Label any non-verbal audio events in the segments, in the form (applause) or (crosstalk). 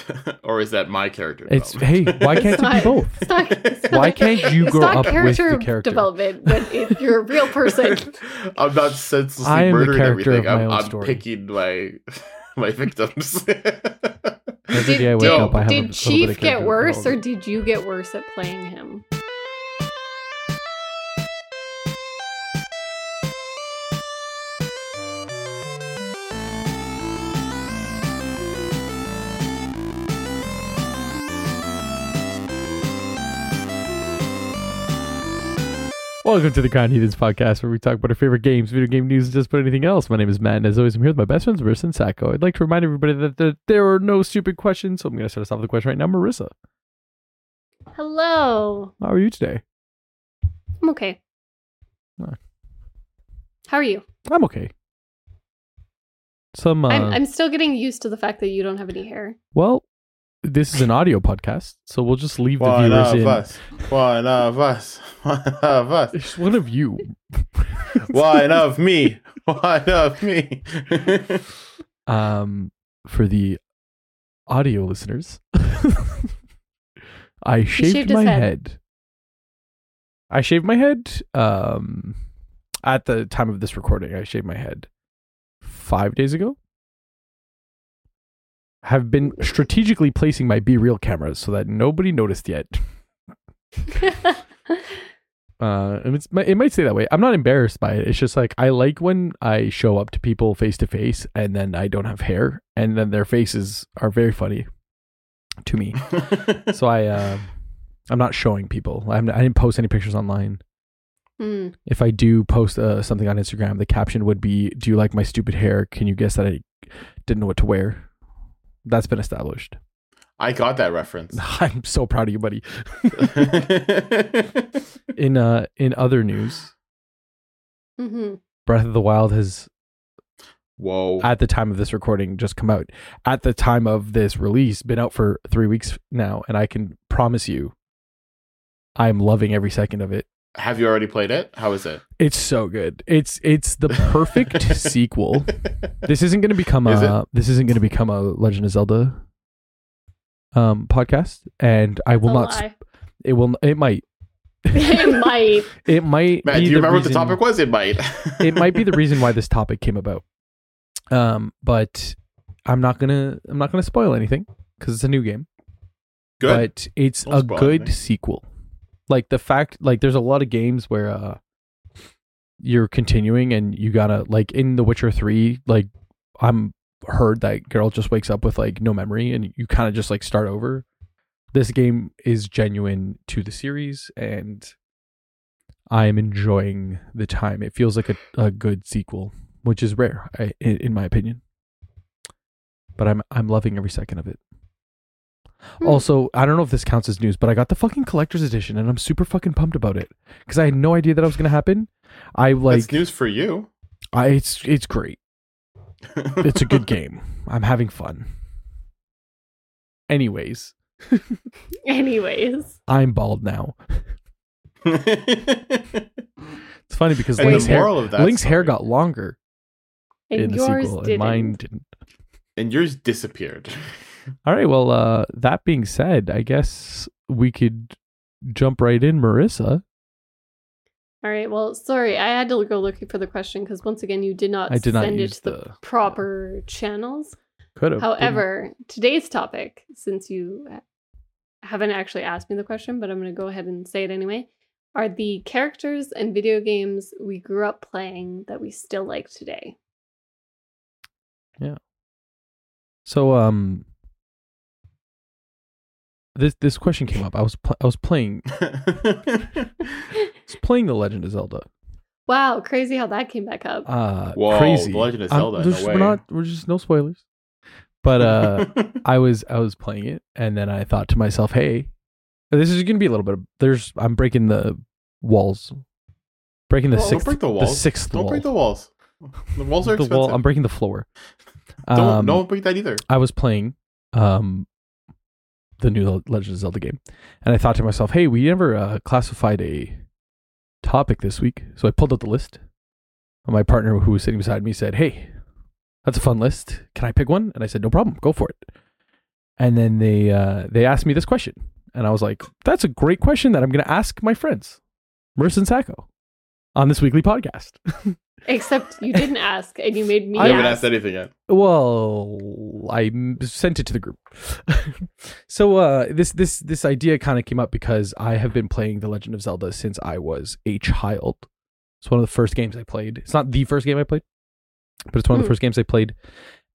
(laughs) or is that my character? It's hey, why can't it be not- both? It's not, it's (laughs) Why can't you it's grow not up with character the character? development when it, you're a real person. (laughs) I'm not senselessly I am murdering everything. I'm, I'm picking my my victims. Every did day I wake did, up, I have a did little bit Chief get worse, or did you get worse at playing him? Welcome to the Crowned Heathens podcast, where we talk about our favorite games, video game news, and just about anything else. My name is Matt, and as always, I'm here with my best friends, Marissa and Sacco. I'd like to remind everybody that the, there are no stupid questions, so I'm going to start us off with a question right now. Marissa, Hello. how are you today? I'm okay. Alright. How are you? I'm okay. Some, uh, I'm, I'm still getting used to the fact that you don't have any hair. well, this is an audio podcast, so we'll just leave the One viewers of in. us. One of us. (laughs) One of us. It's one of you. (laughs) One of me. One of me. (laughs) um, for the audio listeners, I shaved, shaved my head. head. I shaved my head. Um, at the time of this recording, I shaved my head five days ago. Have been strategically placing my BeReal cameras so that nobody noticed yet. (laughs) (laughs) Uh, and it's, it might stay that way. I'm not embarrassed by it. It's just like I like when I show up to people face to face and then I don't have hair and then their faces are very funny to me. (laughs) so I, uh, I'm not showing people. I'm, I didn't post any pictures online. Hmm. If I do post uh, something on Instagram, the caption would be, "Do you like my stupid hair? Can you guess that I didn't know what to wear?" That's been established. I got that reference. (laughs) I'm so proud of you, buddy. (laughs) In uh, in other news, mm-hmm. Breath of the Wild has Whoa. at the time of this recording just come out at the time of this release been out for three weeks now and i can promise you i'm loving every second of it Have you already played it? How is it? it's so good it's it's the perfect (laughs) sequel this isn't going to become Is a this isn't going to become a legend of zelda um podcast and i will not sp- it will it might (laughs) it might. (laughs) it might Matt, be do you the remember what the topic was? It might. it might be the reason why this topic came about. Um, but I'm not gonna I'm not gonna spoil anything because it's a new game. Good. But it's Don't a good anything. sequel. Like the fact, like there's a lot of games where uh you're continuing and you gotta like in The Witcher Three, like I'm heard that girl just wakes up with like no memory and you kind of just like start over. This game is genuine to the series and I am enjoying the time. It feels like a, a good sequel, which is rare, I, in, in my opinion. But I'm I'm loving every second of it. Hmm. Also, I don't know if this counts as news, but I got the fucking collector's edition, and I'm super fucking pumped about it because I had no idea that it was gonna happen. I That's like, news for you. I it's it's great. (laughs) It's a good game. I'm having fun. Anyways, (laughs) Anyways. I'm bald now. It's funny because And Link's hair, of that Link's hair got longer And in the sequel, didn't. and mine didn't. and yours disappeared. (laughs) All right. Well, uh, that being said, I guess we could jump right in, Marissa. All right. Well, sorry, I had to go looking for the question because once again, you did not I did not send use it to the, the- proper channels. Could have. However, today's topic, since you haven't actually asked me the question, but I'm going to go ahead and say it anyway, are the characters and video games we grew up playing that we still like today. Yeah. So, um, this this question came up. I was pl- I was playing (laughs) I was playing The Legend of Zelda. Wow, crazy how that came back up. Uh, Whoa, crazy. The Legend of I'm- Zelda, no way. We're not. We're just no spoilers. But uh, (laughs) I was I was playing it, and then I thought to myself, "Hey, this is going to be a little bit. Of, there's I'm breaking the walls, breaking the Well, don't sixth, break the the walls. sixth Don't wall. break the walls. The walls are The expensive. wall. I'm breaking the floor. don't Um, don't break that either. I was playing um the new Legend of Zelda game, and I thought to myself, "Hey, we never uh, classified a topic this week." So I pulled out the list. And my partner, who was sitting beside me, said, "Hey, that's a fun list. Can I pick one?" And I said, "No problem. Go for it." and then they uh, they asked me this question, and I was like, "That's a great question that I'm going to ask my friends, Merce Sacco, on this weekly podcast." (laughs) Except you didn't ask, and you made me. I haven't ask. asked anything yet. Well, I sent it to the group. (laughs) so uh, this this this idea kind of came up because I have been playing The Legend of Zelda since I was a child. It's one of the first games I played. It's not the first game I played, but it's one of the Hmm. first games I played.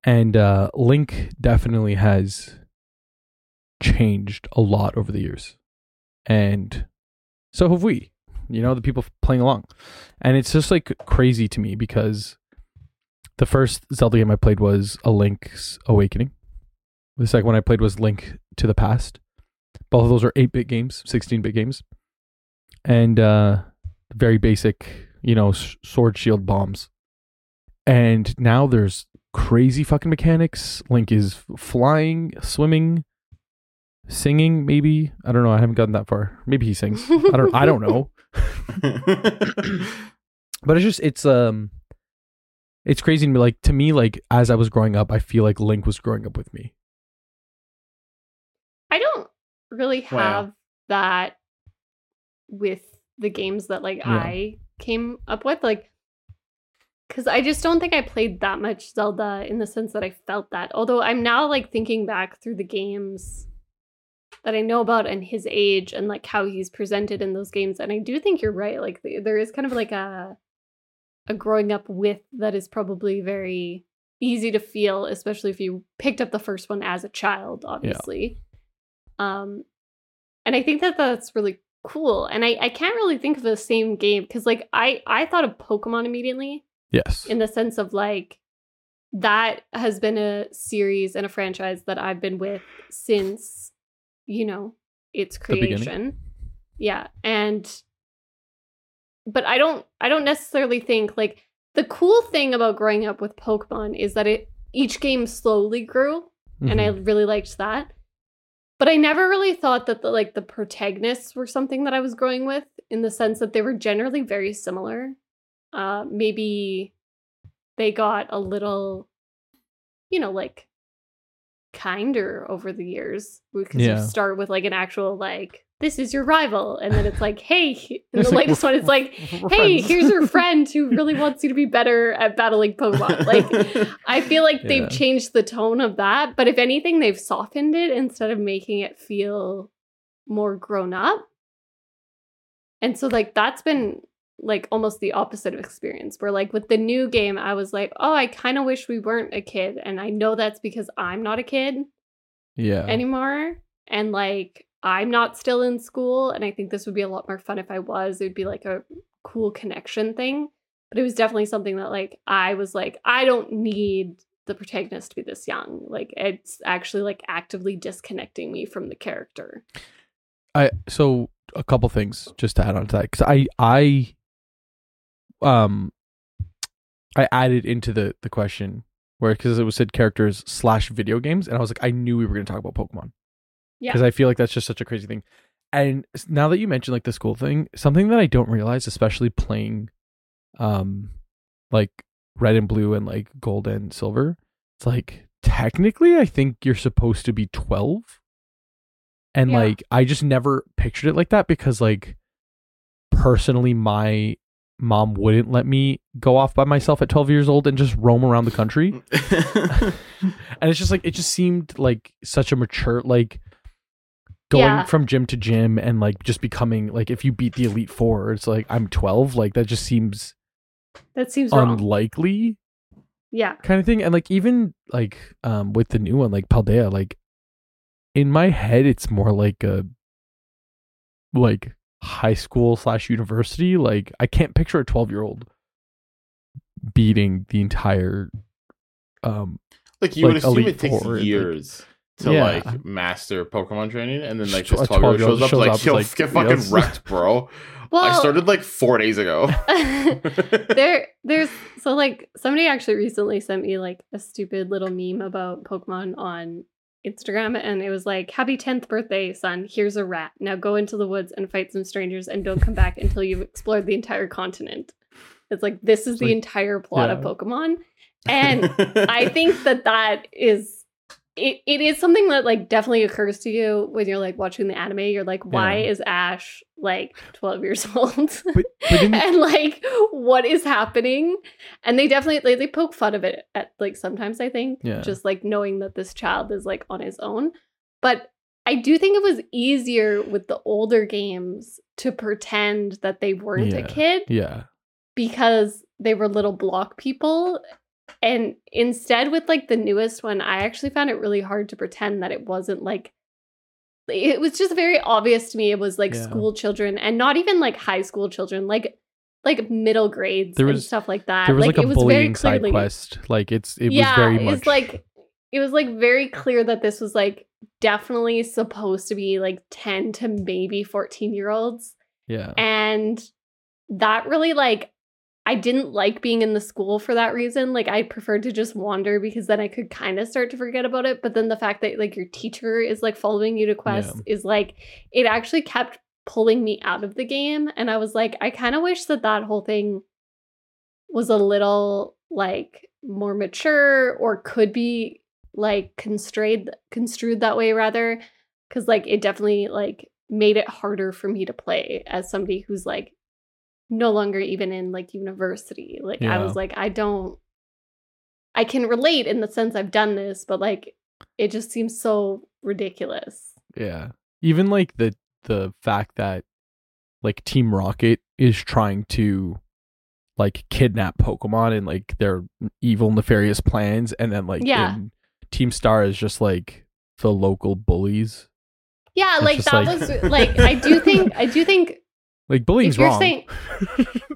And uh, Link definitely has changed a lot over the years, and so have we. You know, the people playing along, and it's just like crazy to me because the first Zelda game I played was A Link's Awakening. The second one I played was Link to the Past. Both of those are 8 bit games, 16 bit games. And uh, very basic, you know, s- sword, shield, bombs. And now there's crazy fucking mechanics. Link is flying, swimming, singing, maybe. I don't know. I haven't gotten that far. Maybe he sings. I don't I don't know. (laughs) (laughs) But it's just it's um it's crazy to me like to me like as I was growing up, I feel like Link was growing up with me. I don't really Wow. have that with the games that like Yeah. I came up with like cuz I just don't think I played that much Zelda in the sense that I felt that. Although I'm now like thinking back through the games that I know about and his age and like how he's presented in those games and I do think you're right like th- there is kind of like a a growing up with that is probably very easy to feel especially if you picked up the first one as a child obviously um and i think that that's really cool and i i can't really think of the same game because like i i thought of pokemon immediately Yes. in the sense of like that has been a series and a franchise that i've been with since you know its creation yeah and but i don't i don't necessarily think like the cool thing about growing up with pokemon is that it each game slowly grew and I Mhm. really liked that. But I never really thought that the like the protagonists were something that I was growing with in the sense that they were generally very similar. Uh maybe they got a little you know like kinder over the years because Yeah. you start with like an actual like this is your rival and then it's like (laughs) hey and the latest one is like hey here's your (laughs) friend who really wants you to be better at battling pokemon like (laughs) I feel like Yeah. they've changed the tone of that, but if anything, they've softened it instead of making it feel more grown up. And so, like, that's been like almost the opposite of experience where, like, with the new game, I was like, oh, I kind of wish we weren't a kid. And I know that's because I'm not a kid yeah. anymore. And like, I'm not still in school. And I think this would be a lot more fun if I was. It would be like a cool connection thing. But it was definitely something that like I was like, I don't need the protagonist to be this young. Like it's actually like actively disconnecting me from the character. I so a couple things just to add on to that because I I um I added into the the question where because it was said characters slash video games and I was like I knew we were going to talk about Pokemon Yeah. because I feel like that's just such a crazy thing and now that you mentioned like the school thing something that I don't realize especially playing um like red and blue and like gold and silver it's like technically I think you're supposed to be 12 and Yeah. like I just never pictured it like that because like personally my mom wouldn't let me go off by myself at 12 years old and just roam around the country (laughs) and it's just like it just seemed like such a mature like going Yeah. from gym to gym and like just becoming like if you beat the elite 4 it's like I'm 12 like that just seems that seems wrong. unlikely yeah. kind of thing and like even like um with the new one like Paldea like in my head it's more like a like high school slash university like I can't picture a 12 year old beating the entire um like you would assume Elite it takes Four, like- years to Yeah. like master Pokemon training, and then like Tw- this a twelve year old 12-year-old shows up shows like up, yo, like, get fucking yes. wrecked, bro. Well, I started like four days ago. (laughs) (laughs) there there's so like somebody actually recently sent me like a stupid little meme about Pokemon on Instagram and it was like happy 10th birthday son. Here's a rat. Now go into the woods and fight some strangers and don't come back until you've explored the entire continent. It's like this is It's the like- entire plot of. Pokemon and I think that that is it, it is something that like definitely occurs to you when you're like watching the anime. You're like, why Yeah. is Ash like 12 years (laughs) old? But, but (laughs) and like what is happening and they definitely like, they poke fun of it at like sometimes i think Yeah. just like knowing that this child is like on his own but i do think it was easier with the older games to pretend that they weren't a kid yeah, because they were little block people and instead with like the newest one i actually found it really hard to pretend that it wasn't like it was just very obvious to me it was like Yeah. school children and not even like high school children like like middle grades There and was- stuff like that there was like, it a was very bullying side clearly quest. Like it's it yeah was very it much was like it was like very clear that this was like definitely supposed to be like 10 to maybe 14 year olds yeah, and that really like I didn't like being in the school for that reason. Like I preferred to just wander because then I could kind of start to forget about it. But then the fact that like your teacher is like following you to quests is like it actually kept pulling me out of the game and I was like I kind of wish that that whole thing was a little like more mature or could be like construed construed that way rather cuz like it definitely like made it harder for me to play as somebody who's like no longer even in like university. Like I was like I don't I can relate in the sense I've done this, but like it just seems so ridiculous. yeah. Even like the the fact that like Team Rocket is trying to like kidnap Pokemon and like their evil nefarious plans, and then like Yeah. Team Star is just like the local bullies. Yeah, It's like that like- was like I do think I do think Like bullying's if you're wrong. saying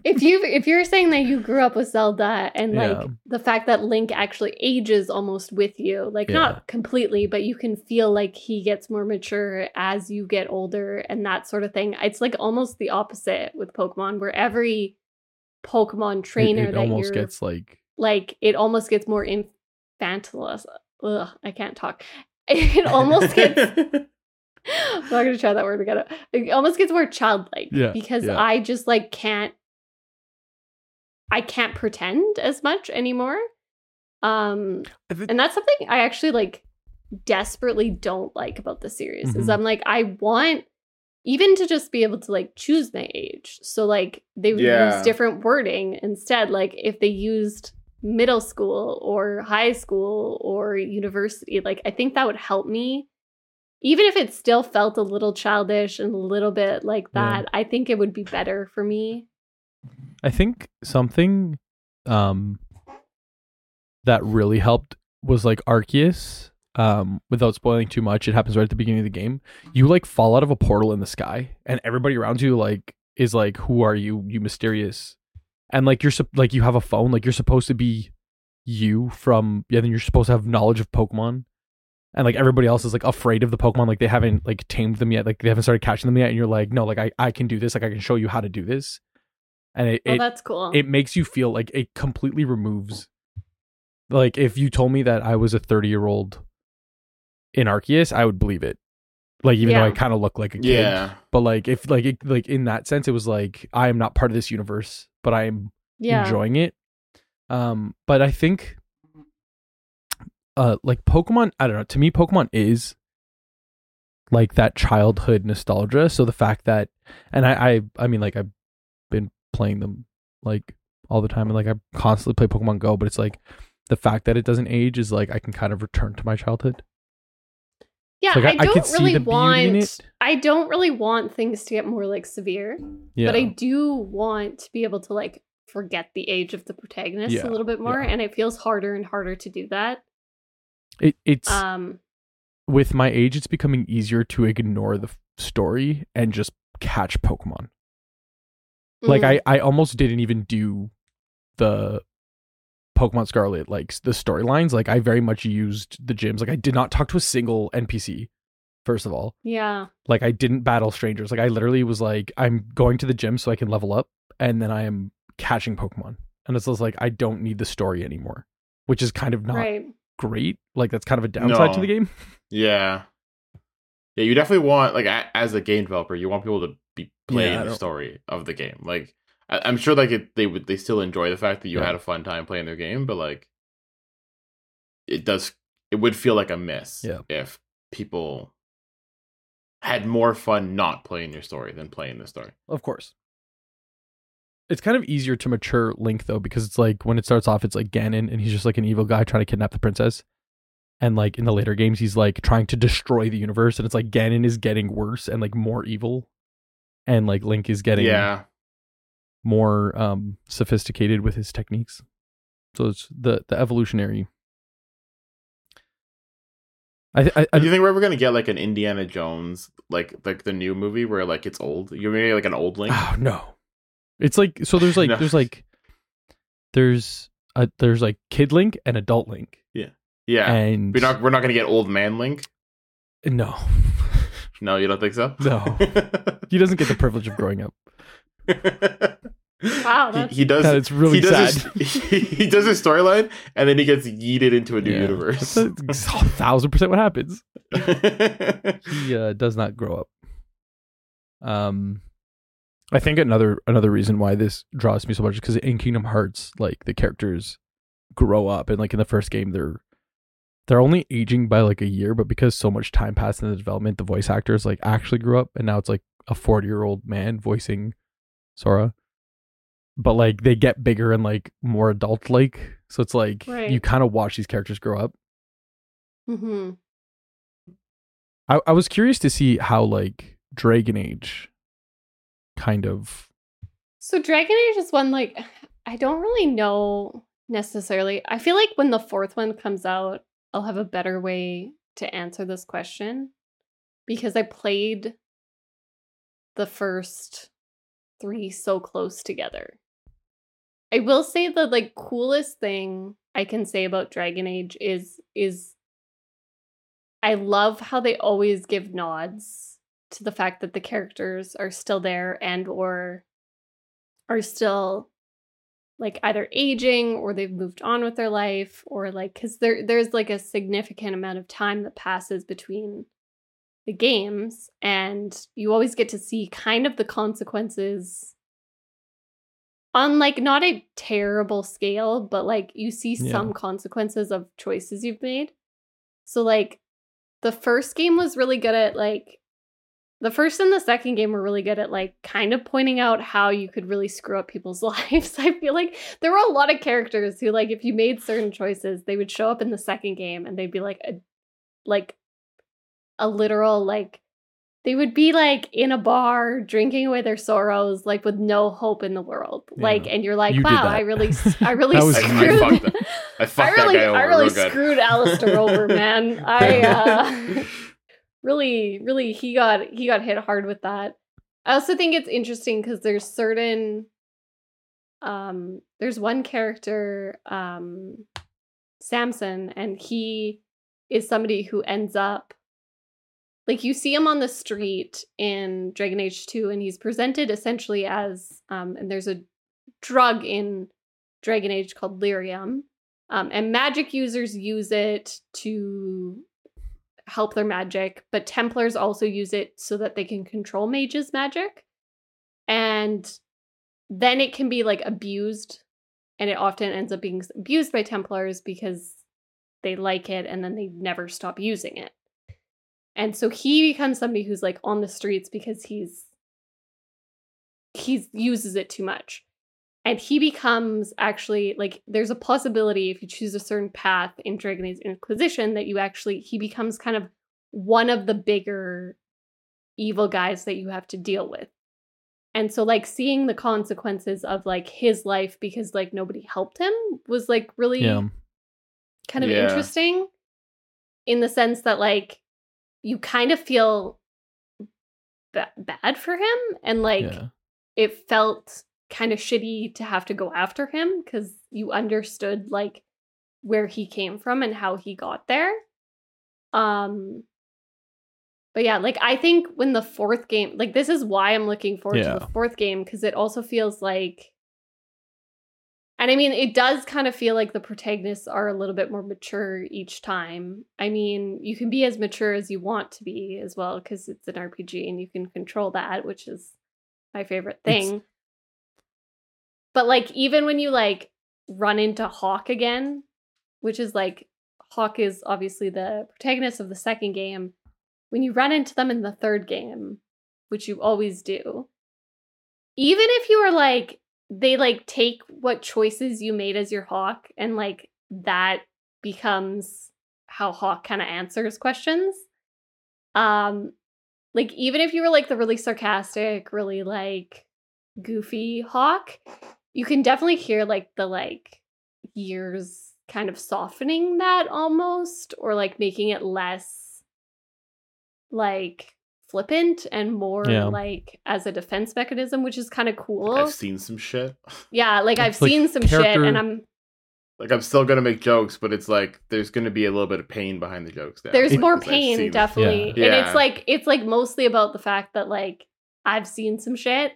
if you if you're saying that you grew up with Zelda and like Yeah. the fact that Link actually ages almost with you, like Yeah. not completely, but you can feel like he gets more mature as you get older and that sort of thing. It's like almost the opposite with Pokemon, where every Pokemon It- trainer it, that almost gets like like it almost gets more infantilized. Ugh, I can't talk. (laughs) It almost gets (laughs) I'm not gonna try that word again. It almost gets more childlike. Yeah, Because yeah. I just like can't I can't pretend as much anymore. Um I thi- and that's something I actually like desperately don't like about the series is Mhm. I'm like I want even to just be able to like choose my age. So like they would Yeah. use different wording instead like if they used middle school or high school or university like I think that would help me even if it still felt a little childish and a little bit like Yeah. that, I think it would be better for me. I think something um that really helped was like Arceus. Um, without spoiling too much, it happens right at the beginning of the game. You like fall out of a portal in the sky, and everybody around you like is like, "Who are you? You mysterious?" And like you're like you have a phone, like you're supposed to be you from yeah. Then you're supposed to have knowledge of Pokemon, and like everybody else is like afraid of the Pokemon, like they haven't like tamed them yet, like they haven't started catching them yet, and you're like, "No, like I I can do this. Like I can show you how to do this." And it, Oh, it that's cool. it makes you feel like it completely removes like if you told me that I was a 30 year old in Arceus, I would believe it. Like even though I kind of look like a kid. yeah. But like if like it, like in that sense it was like I am not part of this universe, but I am yeah. enjoying it. Um but I think uh like Pokemon, I don't know, to me Pokemon is like that childhood nostalgia. So the fact that and I I I mean like I've been playing them like all the time and like I constantly play Pokemon Go, but it's like the fact that it doesn't age is like I can kind of return to my childhood. yeah, like, I- I, don't really the beauty in want. I don't really want things to get more like severe, Yeah. but I do want to be able to like forget the age of the protagonist Yeah, a little bit more yeah. and it feels harder and harder to do that. It, it's Um with my age it's becoming easier to ignore the story and just catch Pokemon. Like mm, I I almost didn't even do the Pokemon Scarlet like the storylines. Like I very much used the gyms. Like I did not talk to a single NPC. First of all, yeah. like I didn't battle strangers. Like I literally was like I'm going to the gym so I can level up, and then I am catching Pokemon. And it's just like I don't need the story anymore, which is kind of not Right. Great. Like that's kind of a downside to the game. Yeah. Yeah, you definitely want like as a game developer, you want people to be playing Yeah, the story of the game. Like I- I'm sure like it, they would they still enjoy the fact that you Yeah. had a fun time playing their game, but like it does it would feel like a miss Yeah. if people had more fun not playing your story than playing the story. Of course. It's kind of easier to mature Link though, because it's like when it starts off, it's like Ganon, and he's just like an evil guy trying to kidnap the princess. And like in the later games, he's like trying to destroy the universe, and it's like Ganon is getting worse and like more evil, and like Link is getting yeah, more um sophisticated with his techniques. So it's the the evolutionary. I I, I do you think we're ever gonna get like an Indiana Jones, like like the new movie where like it's old? You mean like an old Link. Oh no. It's like so there's like No. there's like there's a there's like kid link and adult link. yeah, yeah. And we're not we're not gonna get old man Link. no. (laughs) No, you don't think so? No. (laughs) He doesn't get the privilege of growing up. Wow, he, that's he does. God, it's really he does sad. His, (laughs) he, he does his storyline, and then he gets yeeted into a new Yeah. universe. That's a thousand percent what happens. He uh, does not grow up. Um I think another another reason why this draws me so much is because in Kingdom Hearts, like the characters grow up and like in the first game they're they're only aging by like a year, but because so much time passed in the development, the voice actors like actually grew up and now it's like a forty year old man voicing Sora. But like they get bigger and like more adult like. So it's like Right. you kind of watch these characters grow up. hmm I, I was curious to see how like Dragon Age kind of So Dragon Age is one like I don't really know necessarily. I feel like when the fourth one comes out, I'll have a better way to answer this question because I played the first three so close together. I will say the like coolest thing I can say about Dragon Age is is I love how they always give nods to the fact that the characters are still there and or are still like either aging or they've moved on with their life or like cuz there there's like a significant amount of time that passes between the games and you always get to see kind of the consequences on like not a terrible scale but like you see Yeah. some consequences of choices you've made so like the first game was really good at like the first and the second game were really good at like kind of pointing out how you could really screw up people's (laughs) lives. I feel like there were a lot of characters who like if you made certain choices, they would show up in the second game and they'd be like a like a literal like they would be like in a bar drinking away their sorrows like with no hope in the world. Like and you're like, You wow. I really (laughs) I really That was I, I (laughs) screwed fucked that. I fucked I really, that guy over I really real good. screwed Alistair over, man. I uh, really, really, he got he got hit hard with that. I also think it's interesting because there's certain, um, there's one character, um, Samson, and he is somebody who ends up, like you see him on the street in Dragon Age Two, and he's presented essentially as, um, and there's a drug in Dragon Age called lyrium. Um, and magic users use it to help their magic, but Templars also use it so that they can control mages' magic. And then it can be like abused, and it often ends up being abused by Templars because they like it and then they never stop using it. And so he becomes somebody who's like on the streets because he's he uses it too much and he becomes actually like there's a possibility if you choose a certain path in Dragon Age Inquisition that you actually he becomes kind of one of the bigger evil guys that you have to deal with. And so like seeing the consequences of like his life because like nobody helped him was like really yeah. kind of Yeah. interesting in the sense that like you kind of feel ba- bad for him and like yeah. it felt kind of shitty to have to go after him because you understood like where he came from and how he got there. Um but yeah like i think when the fourth game like this is why i'm looking forward Yeah. to the fourth game because it also feels like and i mean it does kind of feel like the protagonists are a little bit more mature each time. I mean you can be as mature as you want to be as well because it's an rpg and you can control that which is my favorite It's- thing but like even when you like run into Hawke again which is like Hawke is obviously the protagonist of the second game. When you run into them in the third game, which you always do, even if you are like they like take what choices you made as your Hawke and like that becomes how Hawke kind of answers questions. Um like even if you were like the really sarcastic, really like goofy Hawke, you can definitely hear like the like years kind of softening that almost or like making it less like flippant and more Yeah. like as a defense mechanism which is kind of cool I've seen some shit. (laughs) yeah like i've like, seen some shit and i'm Like I'm still gonna make jokes, but it's like there's gonna be a little bit of pain behind the jokes. Now, there's more pain definitely and Yeah. it's like it's like mostly about the fact that like i've seen some shit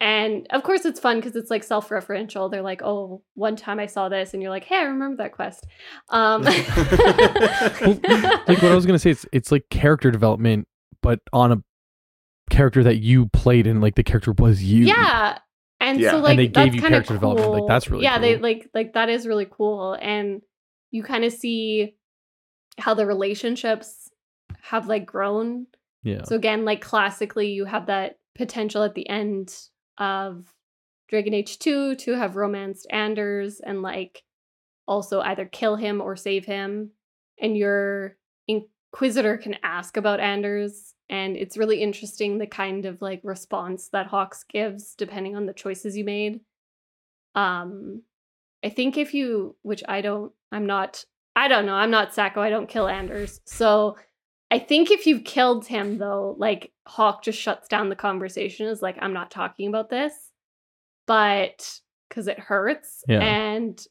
and of course it's fun because it's like self-referential. They're like oh one time i saw this and you're like hey i remember that quest. Um like what I was gonna say, it's it's like character development, but on a character that you played and like the character was you. yeah. And Yeah. so And like they gave you kind of character development, like, that's really yeah they like like that is really cool. And you kind of see how the relationships have like grown. Yeah. so again like classically you have that potential at the end of dragon age 2 to have romanced anders and like also either kill him or save him. And your inquisitor can ask about anders and it's really interesting the kind of like response that hawks gives depending on the choices you made. Um i think if you which i don't i'm not i don't know i'm not sacco i don't kill anders. So i think if you've killed him though like Hawke just shuts down the conversation is like i'm not talking about this but because it hurts Yeah. and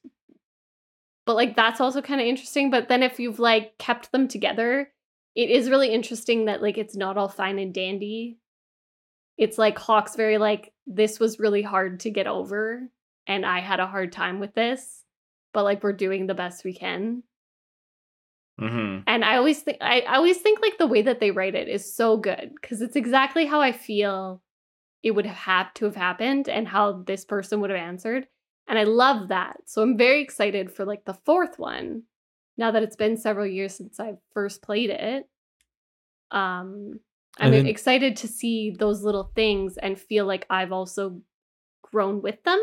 but like that's also kind of interesting but then if you've like kept them together it is really interesting that like it's not all fine and dandy it's like Hawke's very like this was really hard to get over and i had a hard time with this but like we're doing the best we can Mhm. and i always think I, I always think like the way that they write it is so good because it's exactly how i feel it would have had to have happened and how this person would have answered and i love that. So i'm very excited for like the fourth one now that it's been several years since i first played it. Um i'm then- excited to see those little things and feel like i've also grown with them.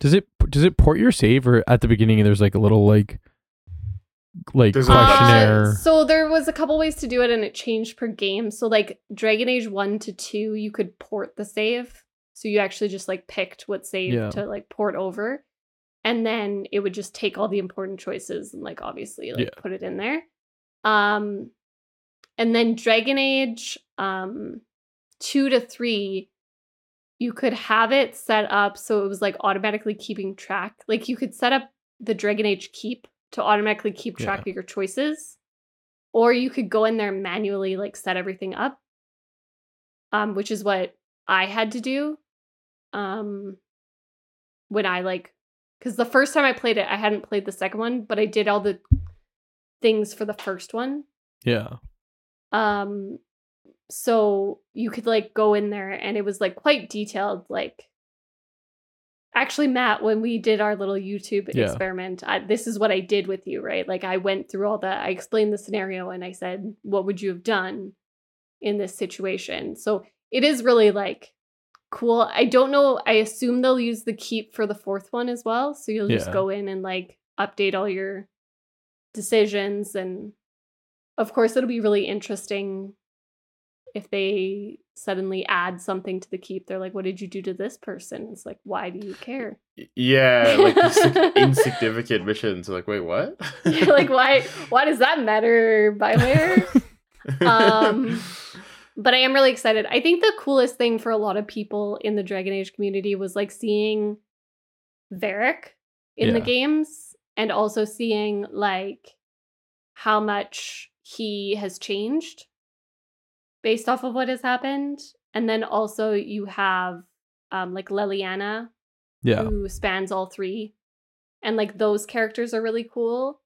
Does it does it port your save or at the beginning there's like a little like like There's a questionnaire? Uh, so there was a couple ways to do it and it changed per game. So like Dragon Age 1 to 2, you could port the save. So you actually just like picked what save Yeah. to like port over. And then it would just take all the important choices and like obviously like Yeah. put it in there. Um and then Dragon Age um 2 to 3 you could have it set up so it was like automatically keeping track. Like you could set up the Dragon Age keep to automatically keep track Yeah. of your choices. Or you could go in there manually like set everything up. Um, which is what I had to do. Um when I like because the first time I played it, I hadn't played the second one, but I did all the things for the first one. yeah. Um so you could like go in there and it was like quite detailed like actually Matt when we did our little YouTube Yeah. experiment I, this is what I did with you right? Like I went through all the I explained the scenario and I said what would you have done in this situation? So it is really like cool. I don't know I assume they'll use the keep for the fourth one as well. So you'll just go in and like update all your decisions and of course it'll be really interesting if they suddenly add something to the keep they're like what did you do to this person it's like why do you care Yeah, like these (laughs) insignificant missions. Like, wait, what? (laughs) Like why why does that matter Bioware (laughs) um, but I am really excited. I think the coolest thing for a lot of people in the Dragon Age community was like seeing Varric in the games and also seeing like how much he has changed based off of what has happened. And then also you have um like Leliana Yeah. who spans all three. And like those characters are really cool.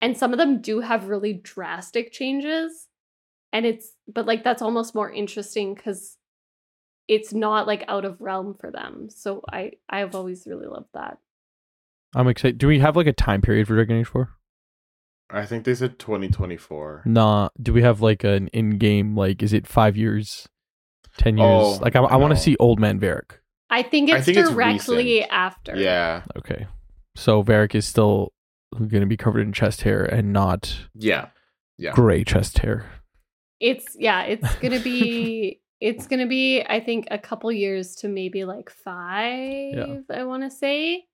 And some of them do have really drastic changes. And it's but like that's almost more interesting because it's not like out of realm for them. So I I've always really loved that. I'm excited. Do we have like a time period for Dragon Age 4? I think they said 2024. Nah. Do we have like an in-game like? Is it five years, ten years? Oh, like I, I want no. to see Old Man Varric. I think I it's think directly recent. after. Yeah, Okay. So Varric is still going to be covered in chest hair and not yeah, yeah. gray chest hair. It's yeah, it's (laughs) gonna be it's gonna be, I think, a couple years to maybe like five, I wanna say.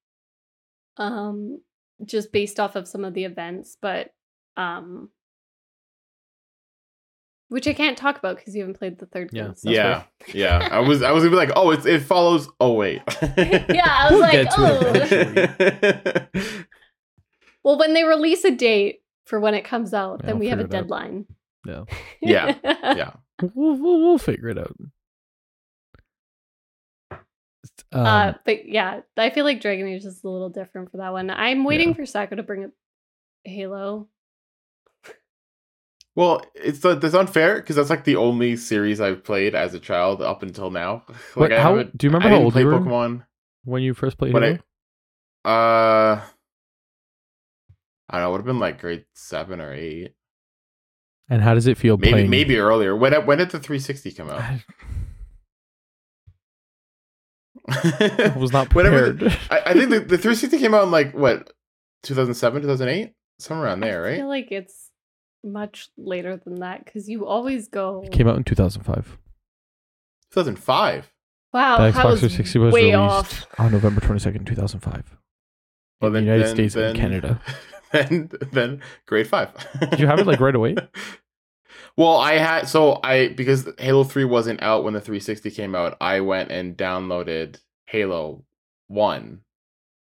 Um just based off of some of the events, but um which I can't talk about because you haven't played the third Yeah, game. so- yeah, (laughs) yeah. I was I was gonna be like, oh, it's it follows. Oh wait. (laughs) yeah, I was We'll like, oh. (laughs) well, when they release a date for when it comes out, Yeah, then I'll we have a figure it out. deadline. Yeah. Yeah, yeah. We'll, we'll, we'll figure it out. Um, uh, but yeah, I feel like Dragon Age is a little different for that one. I'm waiting Yeah. for Sacco to bring up Halo. Well, it's uh, that's unfair because that's like the only series I've played as a child up until now. (laughs) Like Wait, I how- haven't- do you remember I how old you were? Pokemon when you first played when Halo? I uh I don't know, it would have been like grade seven or eight. and how does it feel Maybe playing? maybe earlier. When when did the 360 come out? (laughs) I (laughs) was not Whenever prepared. the- I, I think the, the 360 came out in like what 2007, 2008, somewhere around there, right? I feel like it's much later than that because you always go. it came out in 2005. 2005. wow, the I Xbox was 360 was way released off. on November 22nd, 2005. Well, in then the United then- States then, and Canada. (laughs) Then then grade five. Did you have it like right away? (laughs) Well, I had so I because Halo 3 wasn't out when the 360 came out, I went and downloaded Halo 1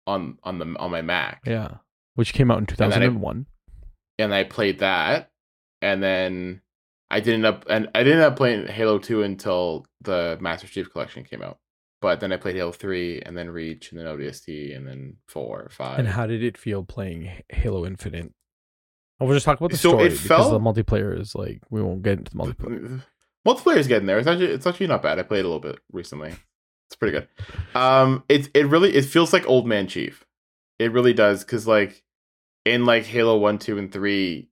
on on the on my Mac. Yeah, which came out in then I- 2001. And I played that and then I didn't up and I didn't end up playing Halo 2 until the Master Chief collection came out. But then I played Halo 3 and then Reach and then ODST and then 4 5. And how did it feel playing Halo Infinite? I will just talk about the So story it because the multiplayer is like we won't get into the multiplayer. Multiplayer is getting there. It's actually it's actually not bad. I played a little bit recently. It's pretty good. Um, it's it really it feels like Old Man Chief. It really does because like in like Halo One, Two, and Three,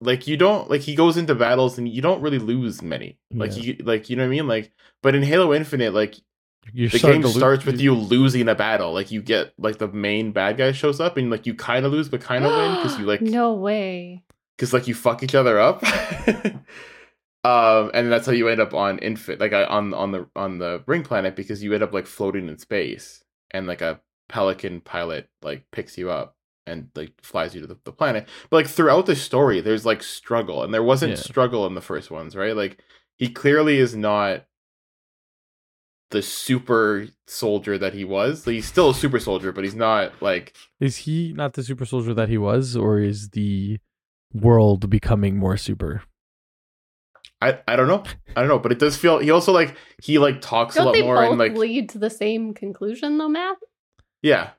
like you don't like he goes into battles and you don't really lose many. Like Yeah. you like you know what I mean. Like but in Halo Infinite, like You're the game to lo- starts with you losing a battle. Like you get like the main bad guy shows up and like you kind of lose but kind of win because you (gasps) like no way. because like you fuck each other up (laughs) um and that's how you end up on infant like on on the on the ring planet because you end up like floating in space and like a pelican pilot like picks you up and like flies you to the, the planet but like throughout the story there's like struggle and there wasn't Yeah. struggle in the first ones right like he clearly is not the super soldier that he was he's still a super soldier but he's not like Is he not the super soldier that he was, or is the world becoming more super? I, I don't know. I don't know, but it does feel he also like he like talks a Don't lot they more both and like lead to the same conclusion though, Matt? yeah.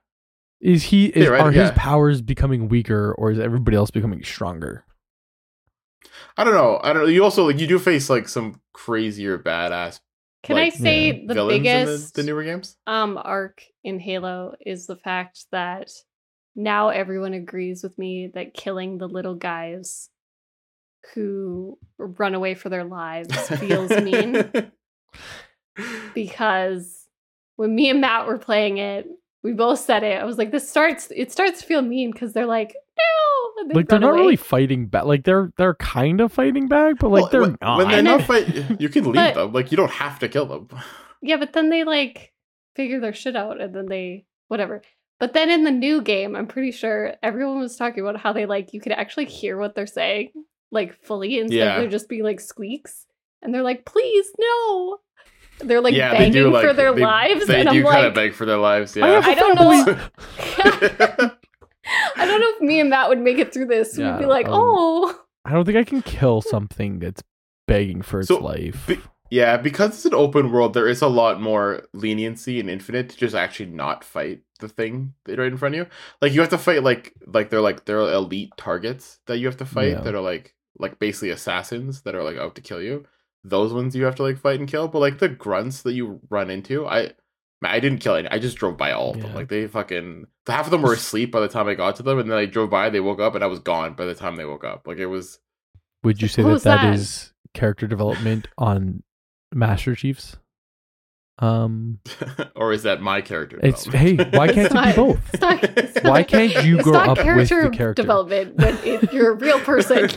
Is he? Is, Yeah, right, are his powers becoming weaker, or is everybody else becoming stronger? I don't know. I don't know. You also like you do face like some crazier badass Can Like, I say yeah, the biggest the, the newer games. um arc in Halo is the fact that now everyone agrees with me that killing the little guys who run away for their lives feels mean (laughs) because when me and Matt were playing it, we both said it. I was like, "This starts. It starts to feel mean because they're like, no, they Like they're not away. really fighting back. Like they're they're kind of fighting back, but like Well, they're when, not. when they're not then- fight, (laughs) you can leave But- them. Like you don't have to kill them. (laughs) Yeah, but then they like figure their shit out and then they whatever. But then in the new game, I'm pretty sure everyone was talking about how they like you could actually hear what they're saying like fully instead Yeah. of there just being like squeaks. And they're like, please no. They're like yeah, begging they do like for their they, lives. They and do I'm kind like of beg for their lives. Yeah. have I don't know. (laughs) I don't know if me and Matt would make it through this. Yeah, We'd be like, um, oh I don't think I can kill something that's begging for its So, life. be- Yeah, because it's an open world, there is a lot more leniency in Infinite to just actually not fight the thing right in front of you. Like you have to fight like like they're like they're elite targets that you have to fight Yeah. that are like like basically assassins that are like out to kill you. Those ones you have to like fight and kill. But like the grunts that you run into, I I didn't kill any. I just drove by all of them. Yeah. Like they fucking half of them were asleep by the time I got to them, and then I drove by. They woke up, and I was gone by the time they woke up. Like it was. Would you say that that that? is character development (laughs) on Master Chiefs? Um, (laughs) or is that my character? it's hey, why (laughs) can't It's it be both? It's not, it's Why not- can't you it's grow not up with character the character? development when it, you're a real person.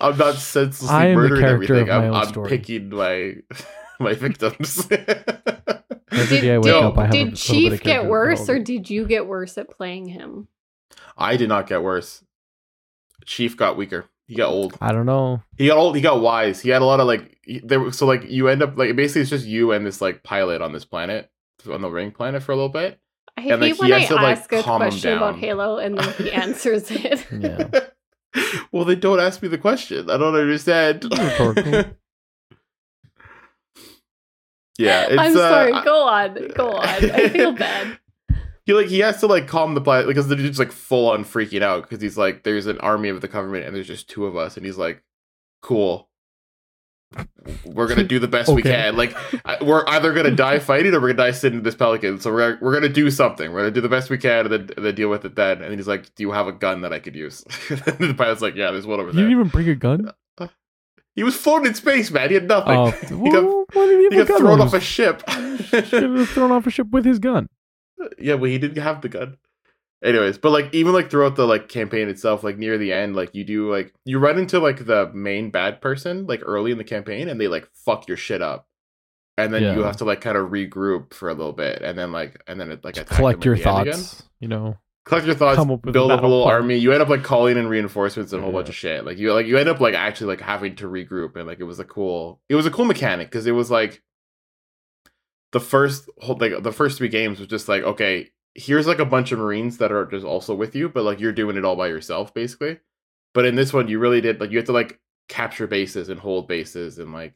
I'm not senselessly I am the murdering character everything. of my I'm, own I'm story. picking my my victims. Every Did, day I wake did- up, I have a did little bit Chief of get character worse, or did you get worse at playing him? I did not get worse. Chief got weaker. He got old. I don't know. He got old. He got wise. He had a lot of like he- there. So like you end up like basically it's just you and this like pilot on this planet on the ring planet for a little bit. I And, hate like, he when I has to, like, ask a calm question about. Halo and then he (laughs) answers it. Yeah. (laughs) well, they don't ask me the question. I don't understand. (laughs) Rhetorical. yeah, (laughs) it's, I'm uh, sorry. I- Go on. Go on. I feel (laughs) bad. he like he has to like calm the planet because the dude's like full on freaking out because he's like there's an army of the government and there's just two of us and he's like cool we're gonna do the best we can like we're either gonna die (laughs) fighting or we're gonna die sitting in this pelican so we're, we're gonna do something we're gonna do the best we can and then, and then deal with it then and he's like do you have a gun that i could use and the pilot's like yeah there's one over there. You didn't even bring a gun. He was floating in space man. He had nothing. Oh, (laughs) he got, well, he got thrown off a ship. Thrown off a ship with his gun. (laughs) yeah, but he didn't have the gun. Anyways, but like even like throughout the like campaign itself, like near the end, like you do like you run into like the main bad person like early in the campaign, and they like fuck your shit up, and then you have to like kind of regroup for a little bit, and then like and then it like collect your at the end thoughts. You know, collect your thoughts, up build up a battle little plan. army. You end up like calling in reinforcements and a whole bunch of shit. Like you like you end up like actually like having to regroup, and like it was a cool it was a cool mechanic because it was like the first whole like the first three games was just like okay here's like a bunch of marines that are just also with you but like you're doing it all by yourself basically but in this one you really did like you had to like capture bases and hold bases and like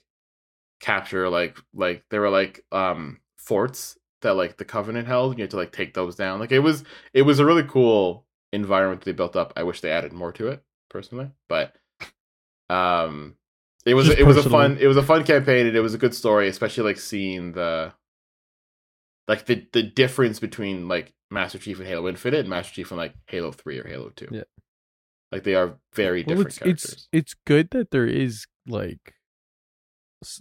capture like like there were like um forts that like the covenant held you had to like take those down like it was it was a really cool environment they built up i wish they added more to it personally but um it was Just it was a fun it was a fun campaign and it was a good story especially like seeing the like the the difference between like Master Chief and Halo Infinite and Master Chief and like Halo 3 or Halo 2. Yeah. Like they are very well, different it's characters. it's it's good that there is like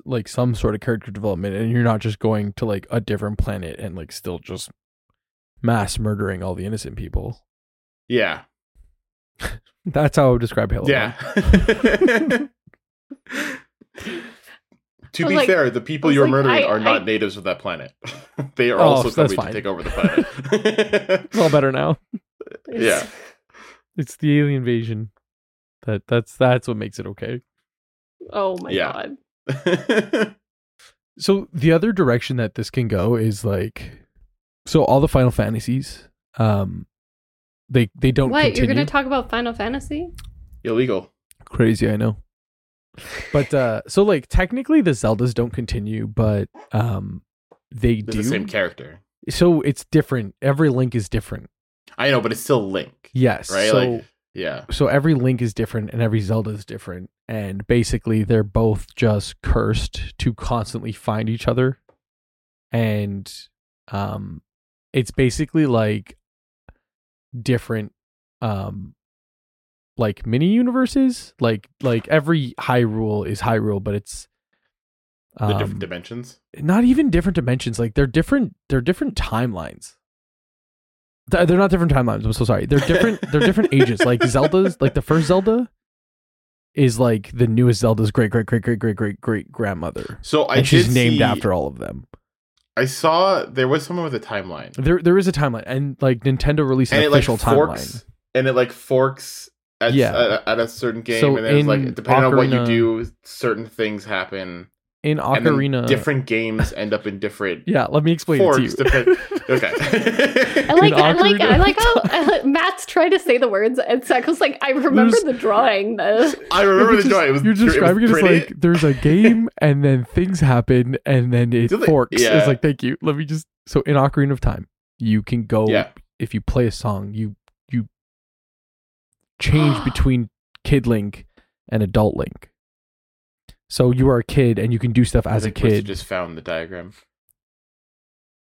like some sort of character development, and you're not just going to like a different planet and like still just mass murdering all the innocent people. yeah. (laughs) That's how I would describe Halo. Yeah. (laughs) to be like- fair, the people you're like, murdering I- are not I- natives of that planet. (laughs) they are Oh, also so that's coming to take over the planet. It's all better now. Yeah. It's the alien invasion. That that's that's what makes it okay. Oh my Yeah. god. (laughs) So the other direction that this can go is like so all the Final Fantasies um they they don't What? continue. You're going to talk about Final Fantasy? Illegal. crazy i know but uh so like technically the zeldas don't continue but um they It's do the same character. so it's different every link is different I know, but it's still Link. yes Right? so like yeah. so every link is different and every zelda is different and basically they're both just cursed to constantly find each other and um it's basically like different um like mini universes like like every hyrule is hyrule but it's The um, different dimensions. not even different dimensions like they're different they're different timelines Th- they're not different timelines. I'm so sorry. They're different they're different (laughs) ages. Like zelda's like the first zelda is like the newest zelda's great great great great great great great grandmother. So I and she's did named see- after all of them. I saw there was someone with a timeline. there there is a timeline. And like nintendo released an and it like official forks timeline and it like forks at, Yeah. at, at a certain game. So and then it's like in depending on what you Ocarina- do certain things happen in and ocarina different games end up in different (laughs) yeah let me explain forks it to you depend- (laughs) okay I like, I like, I like how I like- Matt's trying to say the words, and Sacco's like, I remember There's- the drawing. The (laughs) I remember You're the joy. It was you're it was describing it, as like there's a game and then things happen and then it Do they- forks. yeah. It's like thank you. Let me just so in Ocarina of Time, you can go Yeah. if you play a song, you you change (gasps) between Kid Link and Adult Link. So you are a kid and you can do stuff I as a think Krista kid. just found the diagram.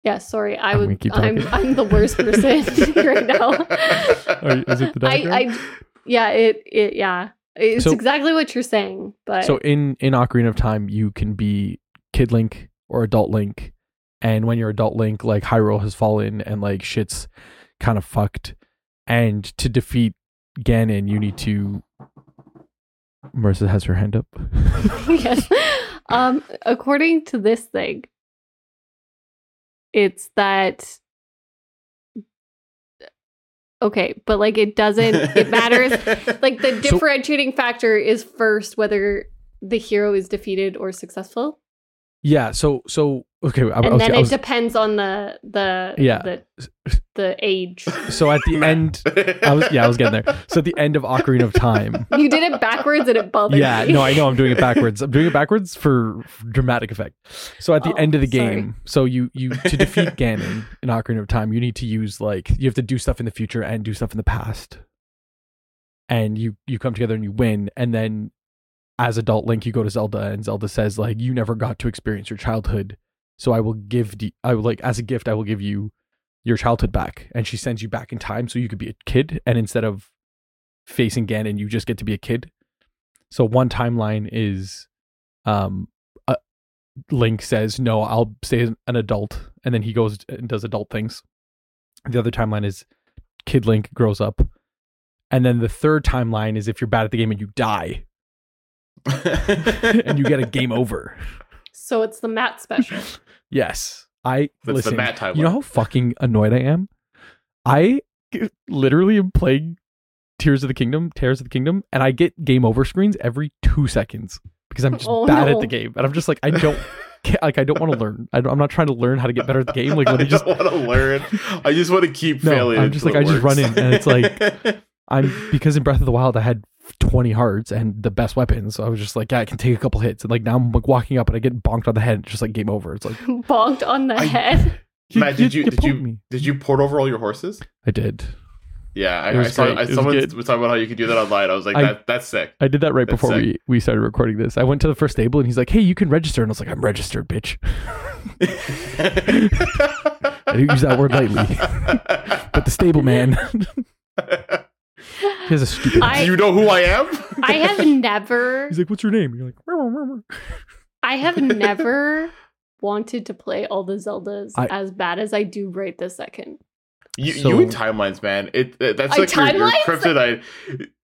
Yeah, sorry. I I'm would. keep I'm. I'm the worst person (laughs) (laughs) right now. Oh, are you- is it the I, diagram? I. Yeah. It. It. Yeah. It's So- exactly what you're saying, but So in in Ocarina of Time, you can be Kid Link or Adult Link, and when you're Adult Link, like Hyrule has fallen and like shit's kind of fucked, and to defeat Ganon, you need to. Marissa has her hand up. (laughs) yes. Um, according to this thing, it's that. Okay, but like it doesn't. It matters. (laughs) like the So- differentiating factor is first whether the hero is defeated or successful, yeah. So so okay. I, I and was, then I it was- depends on the the Yeah. the, the age. so at the (laughs) end. I was yeah. I was getting there. So at the end of Ocarina of Time. (laughs) You did it backwards, and it bothered Yeah, me. no, I know I'm doing it (laughs) backwards. I'm doing it backwards for, for dramatic effect. So at the Oh, end of the sorry. game, so you you to defeat Ganon in Ocarina of Time, you need to use like you have to do stuff in the future and do stuff in the past. And you you come together and you win, and then as adult Link, you go to Zelda, and Zelda says like you never got to experience your childhood, so I will give the I will like as a gift I will give you your childhood back, and she sends you back in time so you could be a kid, and instead of facing Ganon, you just get to be a kid. So one timeline is um uh, Link says, "No, I'll stay an adult." And then he goes and does adult things. The other timeline is Kid Link grows up. And then the third timeline is if you're bad at the game and you die (laughs) and you get a game over. So it's the Matt special. (laughs) Yes. I That's listen. the Matt timeline. You know how fucking annoyed I am? I literally am playing Tears of the Kingdom, Tears of the Kingdom, and I get game over screens every two seconds because I'm just Oh, bad no. at the game, and I'm just like I don't. (laughs) Like I don't want to learn. I am not trying to learn how to get better at the game. Like I let me just. want to learn. I just want to keep No, failing. I'm just like, it I just run in, and it's like- I'm because in Breath of the Wild I had 20 hearts and the best weapons. So I was just like, yeah, I can take a couple hits, and like now I'm like walking up and I get bonked on the head. It's just like game over. It's like (laughs) Bonked on the I- head. (laughs) Matt, did you- did you- Me. Did you port over all your horses? I did. Yeah, I, was I saw. I, It was someone was talking about how you could do that online. I was like, I- that, that's sick. I did that right That's before sick. we, we started recording this. I went to the first stable and he's like, "Hey, you can register," and I was like, "I'm registered, bitch." (laughs) I didn't use that word lightly, but the stable man, he has a stupid. I- do you know who I am? I have (laughs) never, he's like, "What's your name?" And you're like. I have (laughs) never wanted to play all the Zeldas I- as bad as I do right this second. You, So- you and timelines, man. It it- that's I- like your, your kryptonite.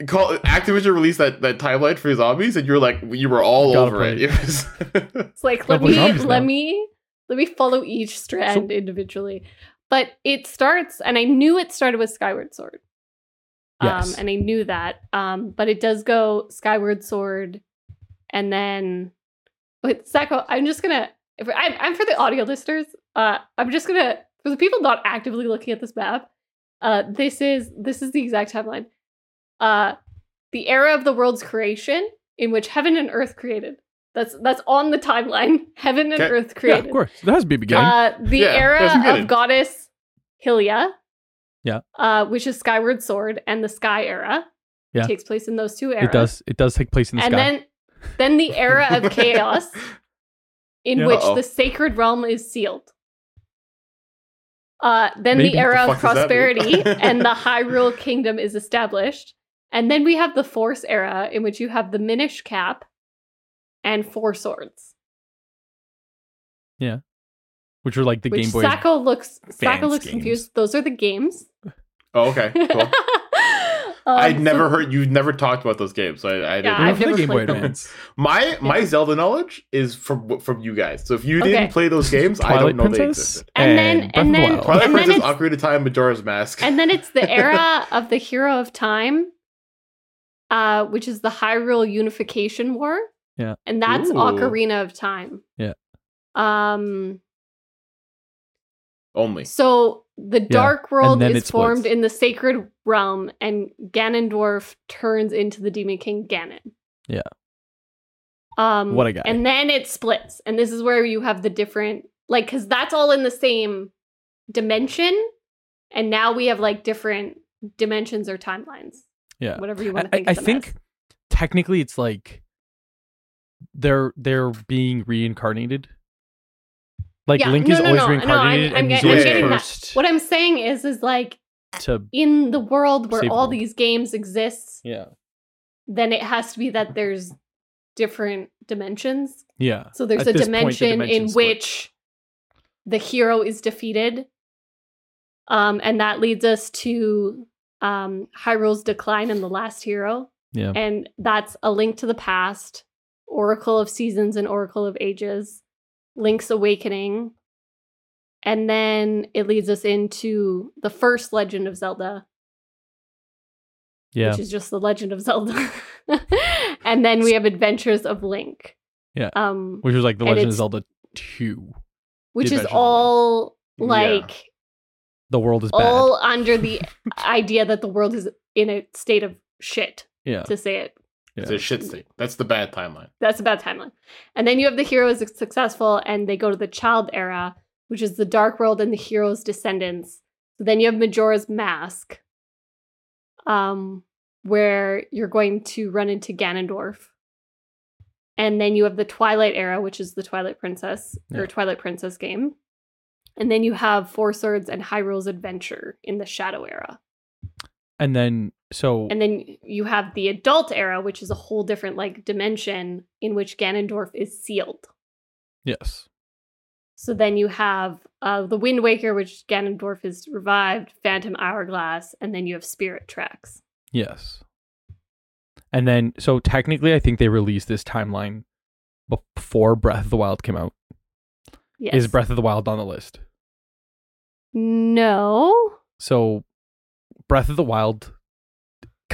Call Activision released that, that timeline for zombies, and you're like you were all over play it. it. (laughs) It was- It's like let me let now. me let me follow each strand individually. But it starts, and I knew it started with Skyward Sword. Yes. Um, and I knew that. Um, but it does go Skyward Sword, and then wait, Sacco. I'm just gonna. If I'm, I'm for the audio listeners. Uh, I'm just gonna for the people not actively looking at this map. Uh, this is this is the exact timeline. Uh, the era of the world's creation in which heaven and earth created. That's that's on the timeline. (laughs) Heaven and Okay. earth yeah, created. of course, there has to be beginning. Uh, the Yeah, era of goddess Hylia. Yeah. Uh, which is Skyward Sword and the Sky era. Yeah. Takes place in those two eras. it does. It does take place in the Sky and sky. then then the era of (laughs) chaos in Yeah. which Uh-oh. the sacred realm is sealed. Uh, then Maybe. the era The of fuck does that mean? prosperity (laughs) and the Hyrule Kingdom is established. And then we have the Force era in which you have the Minish Cap and Four Swords. Which are like the which Game Boy. Sacco looks Sacco looks games. confused. Those are the games. oh, okay, cool. (laughs) Um, I'd never so- heard you never talked about those games, so I, I didn't. Yeah, I've for the never Game Boy played them. Advance. my my Yeah. Zelda knowledge is from from you guys. So if you didn't play those games, I don't know they existed. And then- Breath and of the then- Twilight And Princess, it's- Ocarina of Time, Majora's Mask. And then it's the era (laughs) of the Hero of Time, uh, which is the Hyrule Unification War. Yeah. And that's Ooh. Ocarina of Time. Yeah. Um only. so the Dark World is formed in the Sacred Realm and Ganondorf turns into the Demon King Ganon. Yeah. Um What a guy. And then it splits. And this is where you have the different like cuz that's all in the same dimension and now we have like different dimensions or timelines. Yeah. Whatever you want to I, think I of think as. technically it's like they're they're being reincarnated. Like Yeah, Link no, is no, always no, no, reincarnated I'm- and I'm he's get- I'm always getting that. What I'm saying is, is like to in the world where all world. these games exist, yeah then it has to be that there's different dimensions. yeah. So there's At a this point, the dimension in split. which the hero is defeated. Um, and that leads us to um, Hyrule's decline in the last hero. Yeah. And that's a link to the past, Oracle of Seasons and Oracle of Ages, Link's Awakening. And then it leads us into the first Legend of Zelda, Yeah. which is just the Legend of Zelda. (laughs) and then we have Adventures of Link. Yeah. Um, Which was like the Legend of Zelda 2. which is Adventures of Link. all Yeah. like The world is bad. all under the (laughs) idea that the world is in a state of shit yeah. to say it yeah. It's a shit state. That's the bad timeline. that's a bad timeline and then you have the heroes is successful and they go to the child era which is the dark world and the heroes descendants so then you have majora's mask um where you're going to run into ganondorf and then you have the twilight era which is the twilight princess Yeah. or twilight princess game and then you have four swords and hyrule's adventure in the shadow era And then so and then you have the adult era which is a whole different like dimension in which ganondorf is sealed yes. So then you have uh, the Wind Waker, which Ganondorf is revived, Phantom Hourglass, and then you have Spirit Tracks. Yes. And then so technically I think they released this timeline before Breath of the Wild came out. Yes. Is Breath of the Wild on the list? No. So Breath of the Wild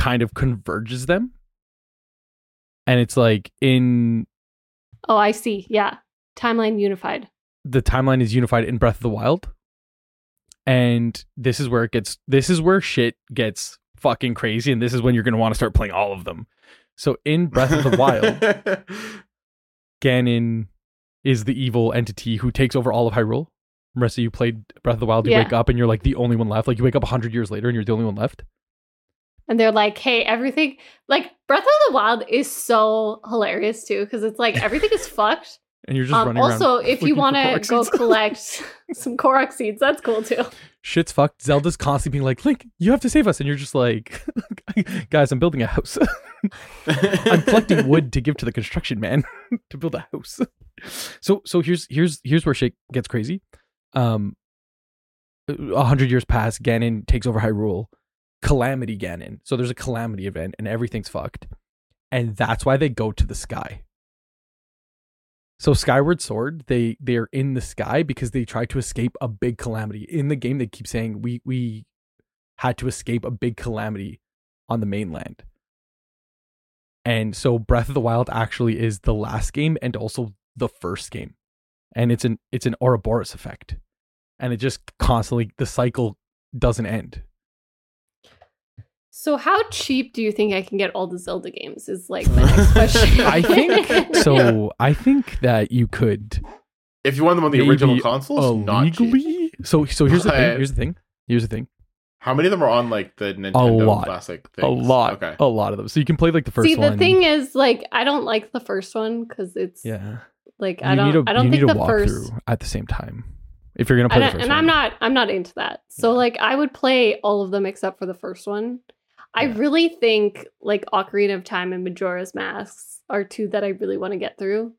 kind of converges them. And it's like in Oh, I see. Yeah. Timeline unified. the timeline is unified in Breath of the Wild. And this is where it gets this is where shit gets fucking crazy and this is when you're going to want to start playing all of them. So in Breath of the Wild, (laughs) Ganon is the evil entity who takes over all of Hyrule. Marissa, you played Breath of the Wild, you Yeah. wake up and you're like the only one left. Like you wake up 100 years later and you're the only one left. And they're like, hey, everything, like, Breath of the Wild is so hilarious too, because it's like everything is fucked. And you're just Um, running around. also, if you want to go (laughs) collect some Korok seeds, that's cool too. Shit's fucked. Zelda's constantly being like, Link, you have to save us. And you're just like, (laughs) guys, I'm building a house. (laughs) I'm collecting wood to give to the construction man to build a house. So so here's here's here's where shit gets crazy. Um a hundred years pass, Ganon takes over Hyrule. Calamity Ganon. So there's a calamity event and everything's fucked. And that's why they go to the sky. So Skyward Sword, they they're in the sky because they try to escape a big calamity. In the game, they keep saying we we had to escape a big calamity on the mainland. And so Breath of the Wild actually is the last game and also the first game. And it's an it's an Ouroboros effect. And it just constantly the cycle doesn't end. So, how cheap do you think I can get all the Zelda games? Is like my next question. (laughs) I think (laughs) so I think that you could if you want them on the Maybe original consoles, not cheap. illegally. So so here's the thing. Here's the thing. Here's the thing. How many of them are on like the Nintendo lot. Classic? A Things? lot. Okay. A lot of them. So you can play like the first See, the one. thing is, like, I don't like the first one because it's yeah. like You I don't, need a, I don't you think need a the first, walkthrough at the same time. If you're gonna play and, the I, first and one. I'm not, I'm not into that. So, Yeah. like, I would play all of them except for the first one. I really think like Ocarina of Time and Majora's Masks are two that I really want to get through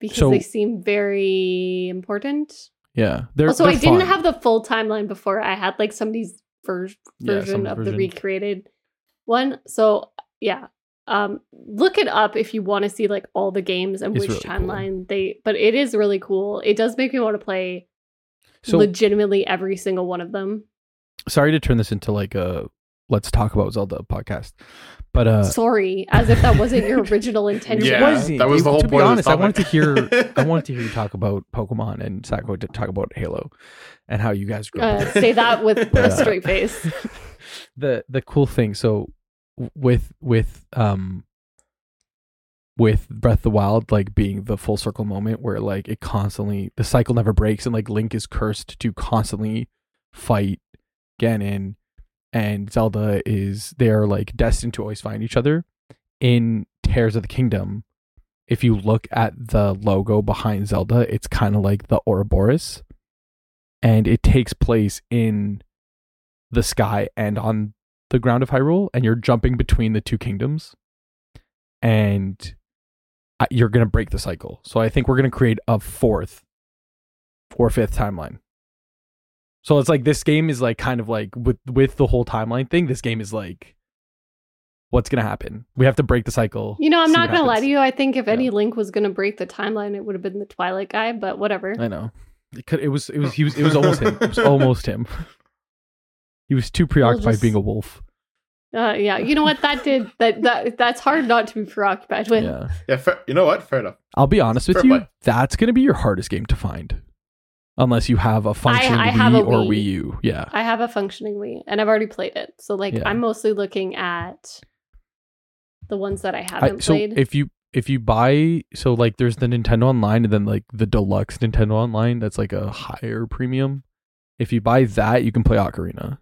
because So- they seem very important. Yeah. They're, also, they're I didn't fun. have the full timeline before. I had like somebody's ver- Yeah, version someone's of the recreated one. So yeah, um, look it up if you want to see like all the games and It's which really cool. timeline they. But it is really cool. It does make me want to play So legitimately every single one of them. sorry to turn this into like a let's talk about Zelda podcast. But uh Sorry, as if that wasn't your (laughs) original intention. Yeah, wasn't. that was the whole to be point of honest, this I wanted to hear I wanted to hear you talk about Pokemon and Sacco to talk about Halo and how you guys grew Uh, up. say that with (laughs) a straight face. (laughs) the the cool thing so with with um with Breath of the Wild like being the full circle moment where like it constantly the cycle never breaks and like Link is cursed to constantly fight Ganon and Zelda is they're like destined to always find each other in Tears of the Kingdom if you look at the logo behind Zelda, it's kind of like the Ouroboros, and it takes place in the sky and on the ground of Hyrule, and you're jumping between the two kingdoms, and you're gonna break the cycle. So I think we're gonna create a fourth or fifth timeline. So it's like this game is like kind of like with with the whole timeline thing. This game is like, what's gonna happen? We have to break the cycle. You know, I'm not gonna lie to you. I think if Yeah. any Link was gonna break the timeline, it would have been the Twilight guy. But whatever. I know. It could. It was. It was. He was. It was almost him. It was (laughs) almost him. He was too preoccupied just- being a wolf. Uh, yeah, you know what that did? That that that's hard not to be preoccupied with. Yeah. Yeah, fair, you know what? Fair enough. I'll be honest with Fair you. play. That's gonna be your hardest game to find, unless you have a functioning I Wii have a or Wii. Wii U. Yeah. I have a functioning Wii, and I've already played it. So like, Yeah. I'm mostly looking at the ones that I I, haven't so played. if you if you buy so like there's the Nintendo Online and then like the deluxe Nintendo Online that's like a higher premium. If you buy that, you can play Ocarina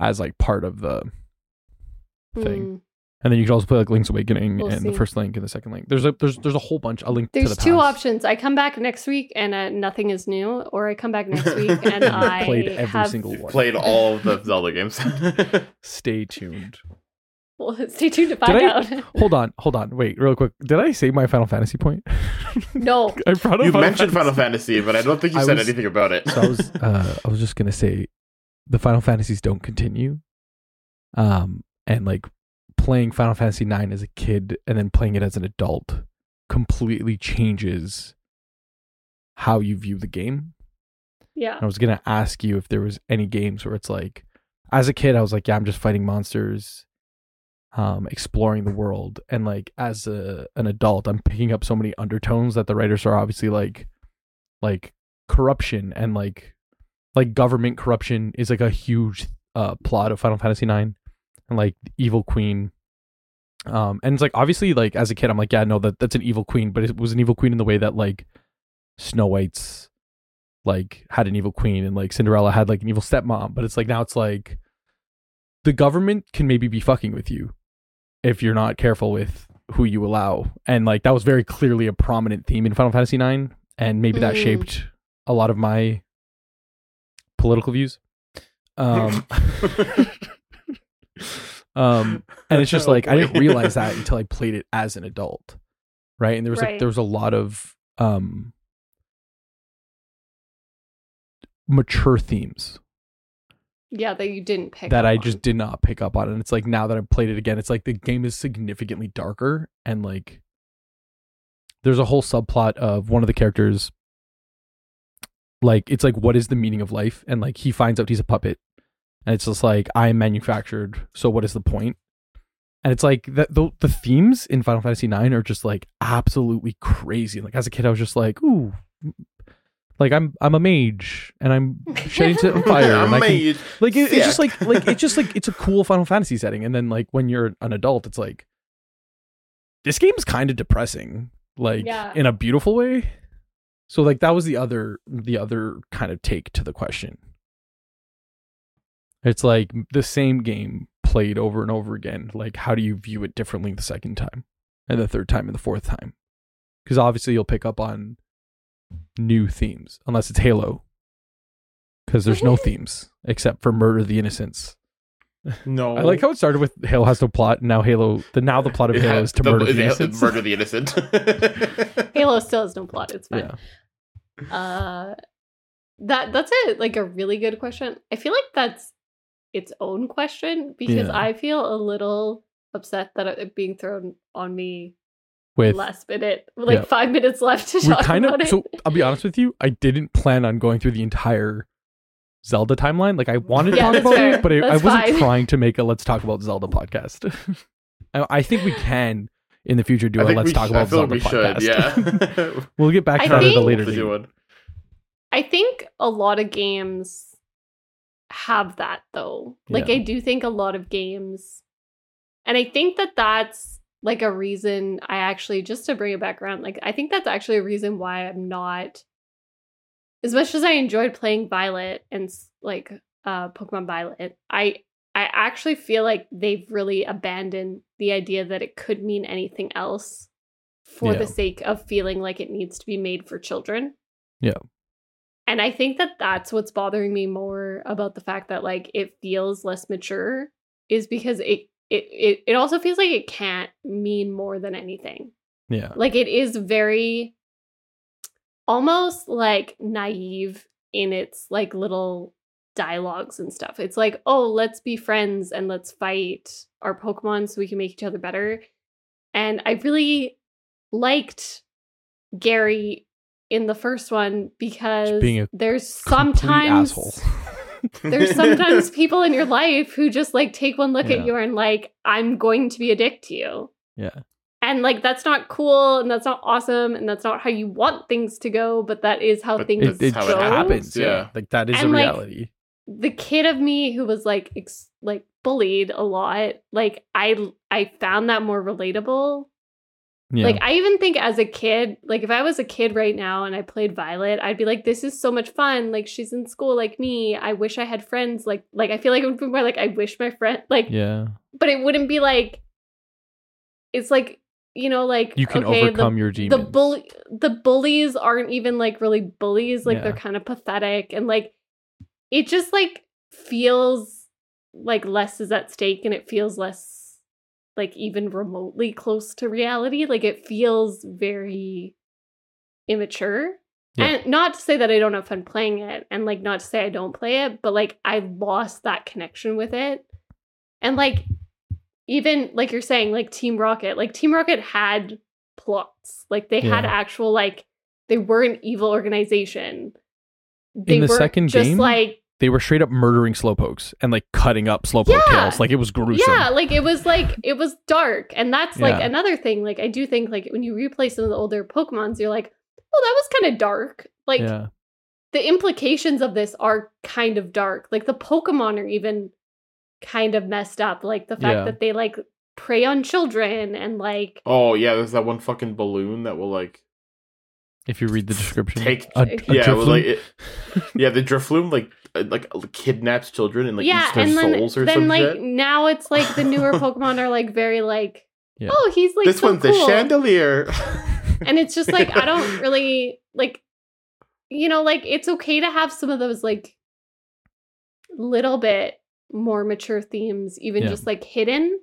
as like part of the thing. Hmm. And then you can also play like Link's Awakening We'll and the first Link and the second Link. There's a there's there's a whole bunch. A link to There's the two past. options. I come back next week and uh, nothing is new, or I come back next week (laughs) and I Played every have. single one. played all of the Zelda games. (laughs) Stay tuned. Well, (laughs) stay tuned to find I- out. Hold on, hold on, wait, real quick. Did I say my Final Fantasy point? no, I brought up you Final mentioned Fantasy. Final Fantasy, but I don't think you I said was- anything about it. so I was uh I was just gonna say the Final Fantasies don't continue. Um and like playing Final Fantasy nine as a kid and then playing it as an adult completely changes how you view the game. yeah, And I was gonna ask you if there was any games where it's like as a kid I was like, yeah, I'm just fighting monsters, um, exploring the world. And like as a an adult, I'm picking up so many undertones that the writers are obviously like like corruption and like like government corruption is like a huge uh plot of Final Fantasy nine and like evil queen. Um and it's like obviously like as a kid I'm like, yeah, no, that that's an evil queen, but it was an evil queen in the way that like Snow White's like had an evil queen and like Cinderella had like an evil stepmom, but it's like now it's like the government can maybe be fucking with you if you're not careful with who you allow. And like that was very clearly a prominent theme in Final Fantasy 9 and maybe that Mm. shaped a lot of my political views. Um (laughs) (laughs) um and it's just (laughs) Oh, like I didn't realize that (laughs) until I played it as an adult. Right? And there was like there was a lot of um mature themes yeah, that you didn't pick. that I on. just did not pick up on. And it's like now that I've played it again, it's like the game is significantly darker and like there's a whole subplot of one of the characters like it's like what is the meaning of life? And like he finds out he's a puppet. And it's just like I am manufactured, so what is the point? And it's like the the, the themes in Final Fantasy 9 are just like absolutely crazy. Like as a kid I was just like, ooh like I'm I'm a mage and I'm shedding to (laughs) fire Yeah, and I can mate. like it, it's just like like it's just like it's a cool Final Fantasy setting, and then like when you're an adult, it's like this game's kind of depressing, like Yeah. in a beautiful way. So like that was the other the other kind of take to the question. It's like the same game played over and over again. Like how do you view it differently the second time, and the third time, and the fourth time? Because obviously you'll pick up on new themes, unless it's Halo, because there's no themes except for murder the innocents. (laughs) No, I like how it started with Halo has no plot, and now Halo the now the plot of (laughs) Halo is to the- murder the, the- innocents. murder the innocent. (laughs) Halo still has no plot. It's fine. yeah, Uh, that that's it. Like a really good question. I feel like that's its own question because Yeah. I feel a little upset that it being thrown on me with last minute, like Yeah. five (laughs) minutes left to we talk kind about of it. so I'll be honest with you, I didn't plan on going through the entire Zelda timeline. Like I wanted to Yeah, talk about fair. it, but I, I wasn't fine. trying to make a let's talk about Zelda podcast. (laughs) I, I think we can in the future do I a think let's talk sh- about feel Zelda like we podcast. should. Yeah. (laughs) we'll get back to that at a later date. I think a lot of games have that though. Like Yeah. I do think a lot of games and I think that that's like a reason I actually just to bring it back around like I think that's actually a reason why I'm not as much as I enjoyed playing Violet and like uh Pokemon Violet, I I actually feel like they've really abandoned the idea that it could mean anything else for Yeah. the sake of feeling like it needs to be made for children. Yeah. And I think that that's what's bothering me more about the fact that like it feels less mature is because it it it, it also feels like it can't mean more than anything. Yeah. Like it is very almost like naive in its like little dialogues and stuff. It's like, "Oh, let's be friends and let's fight our Pokemon so we can make each other better." And I really liked Gary in the first one because being a there's sometimes (laughs) there's (laughs) sometimes people in your life who just like take one look Yeah. at you and like, I'm going to be a dick to you. yeah. And like that's not cool and that's not awesome and that's not how you want things to go, but that is how But things It, it how it happens. Yeah. Yeah. Like that is And, a like, reality. The kid of me who was like ex- like bullied a lot, like I I found that more relatable. Yeah. Like I even think as a kid, like if I was a kid right now and I played Violet, I'd be like, this is so much fun. Like she's in school like me. I wish I had friends like like I feel like it would be more like I wish my friend like yeah. but it wouldn't be like it's like you know like You can okay, overcome the, your demons. the bully the bullies aren't even like really bullies like they're kind of pathetic and like it just like feels like less is at stake and it feels less like even remotely close to reality like it feels very immature. Yeah. and not to say that i don't have fun playing it and like not to say i don't play it but like i lost that connection with it. And like even like you're saying like team rocket like team rocket had plots. Like they had actual like they were an evil organization. They the weren't second just game, like they were straight up murdering slowpokes and like cutting up slowpoke Yeah. tails. Like it was gruesome. yeah like it was like it was dark and that's like Yeah. another thing like i do think like when you replay some of the older pokemons you're like oh that was kind of dark like yeah. the implications of this are kind of dark like the pokemon are even kind of messed up like the fact Yeah. that they like prey on children and like Oh yeah, there's that one fucking balloon that will like If you read the description, Take- a, a yeah, it was Drifloon- like it, yeah, the Drifloon like uh, like kidnaps children and like yeah eats their and then, souls or then some like shit. now it's like the newer (laughs) pokemon are like very like Yeah. oh he's like this so one's cool. the chandelier. (laughs) and it's just like I don't (laughs) really like you know like it's okay to have some of those like little bit more mature themes even Yeah. just like hidden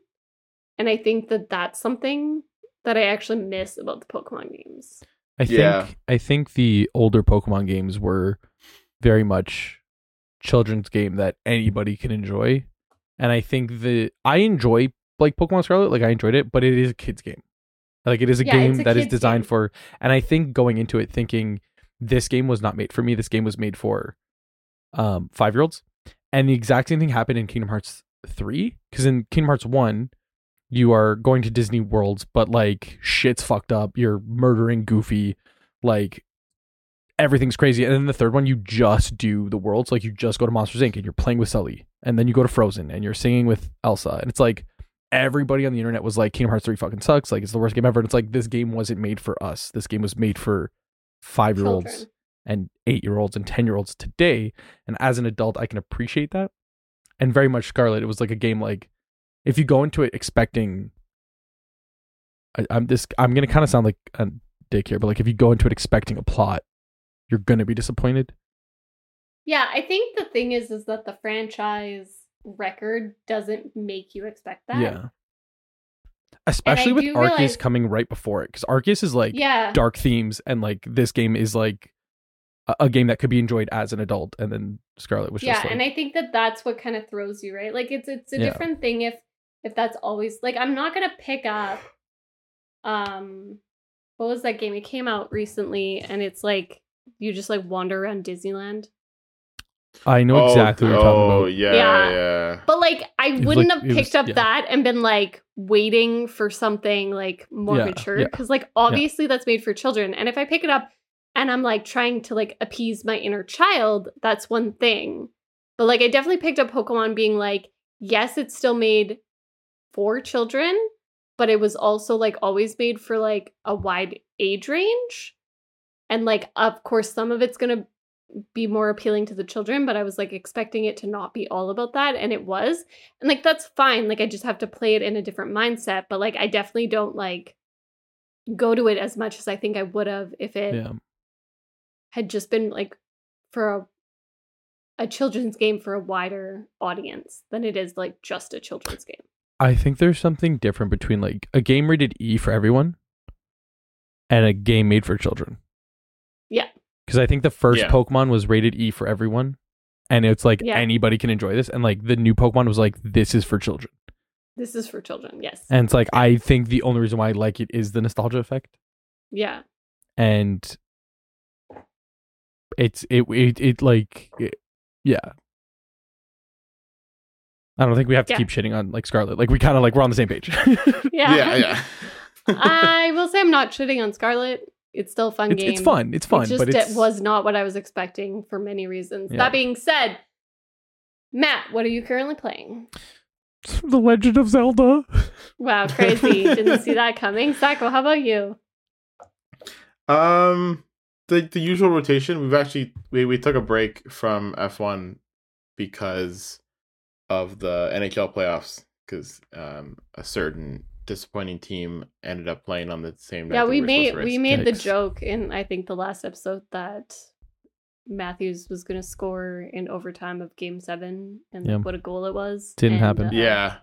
and I think that that's something that I actually miss about the Pokemon games. I think I think the older Pokemon games were very much children's game that anybody can enjoy. And I think the I enjoy like Pokemon Scarlet, like I enjoyed it, but it is a kids game. Like it is a Yeah, game a that is designed game. for and I think going into it thinking this game was not made for me, this game was made for um 5-year-olds. And the exact same thing happened in Kingdom Hearts 3 cuz in Kingdom Hearts 1 you are going to Disney worlds, but like shit's fucked up. You're murdering Goofy, like everything's crazy. And then the third one, you just do the worlds, like you just go to Monsters Inc. and you're playing with Sully, and then you go to Frozen and you're singing with Elsa, and it's like everybody on the internet was like, Kingdom Hearts three fucking sucks, like it's the worst game ever. And it's like this game wasn't made for us. This game was made for five year olds and eight year olds and 10 year olds today. And as an adult, I can appreciate that. And very much Scarlet, it was like a game like if you go into it expecting, I, I'm this, I'm going to kind of sound like a dick here, but like if you go into it expecting a plot, you're going to be disappointed. Yeah, I think the thing is is that the franchise record doesn't make you expect that. Yeah. Especially with Arceus realize- coming right before it. Because Arceus is like Yeah. dark themes and like this game is like a, a game that could be enjoyed as an adult. And then Scarlet was yeah just like, and i think that that's what kind of throws you right like it's it's a Yeah. different thing if if that's always like i'm not gonna pick up um what was that game it came out recently and it's like you just like wander around disneyland I know exactly what you're talking oh, about. yeah, Yeah. yeah. but like i was wouldn't like- have it was- picked up yeah. that and been like waiting for something like more Yeah, mature yeah, because like obviously that's made for children and if i pick it up and i'm like trying to like appease my inner child that's one thing but like i definitely picked up pokemon being like yes it's still made for children but it was also like always made for like a wide age range and like of course some of it's going to be more appealing to the children but i was like expecting it to not be all about that and it was and like that's fine like i just have to play it in a different mindset but like i definitely don't like go to it as much as I think I would have if it Yeah. had just been like for a a children's game for a wider audience than it is like just a children's game. I think there's something different between like a game rated E for everyone and a game made for children. Yeah. Because I think the first Yeah. Pokemon was rated E for everyone. And it's like Yeah. anybody can enjoy this. And like the new Pokemon was like, this is for children. This is for children, yes. And it's like, I think the only reason why I like it is the nostalgia effect. yeah. And it's, it, it, it like, it, yeah. I don't think we have to Yeah. keep shitting on like Scarlet. Like we kind of like we're on the same page. (laughs) Yeah. yeah, yeah. I will say I'm not shitting on Scarlet. It's still a fun it's, game. it's fun. It's fun, it just but it's it was not what I was expecting for many reasons. Yeah. That being said, Matt, what are you currently playing? The Legend of Zelda. Wow, crazy. (laughs) Didn't see that coming. Sacco, how about you? Um, the the usual rotation. We've actually we we took a break from F one because of the NHL playoffs because um a certain disappointing team ended up playing on the same yeah, we made we race. made the joke in I think the last episode that Matthews was going to score in overtime of Game Seven, and Yeah. what a goal it was. Didn't And, happen. uh, Yeah,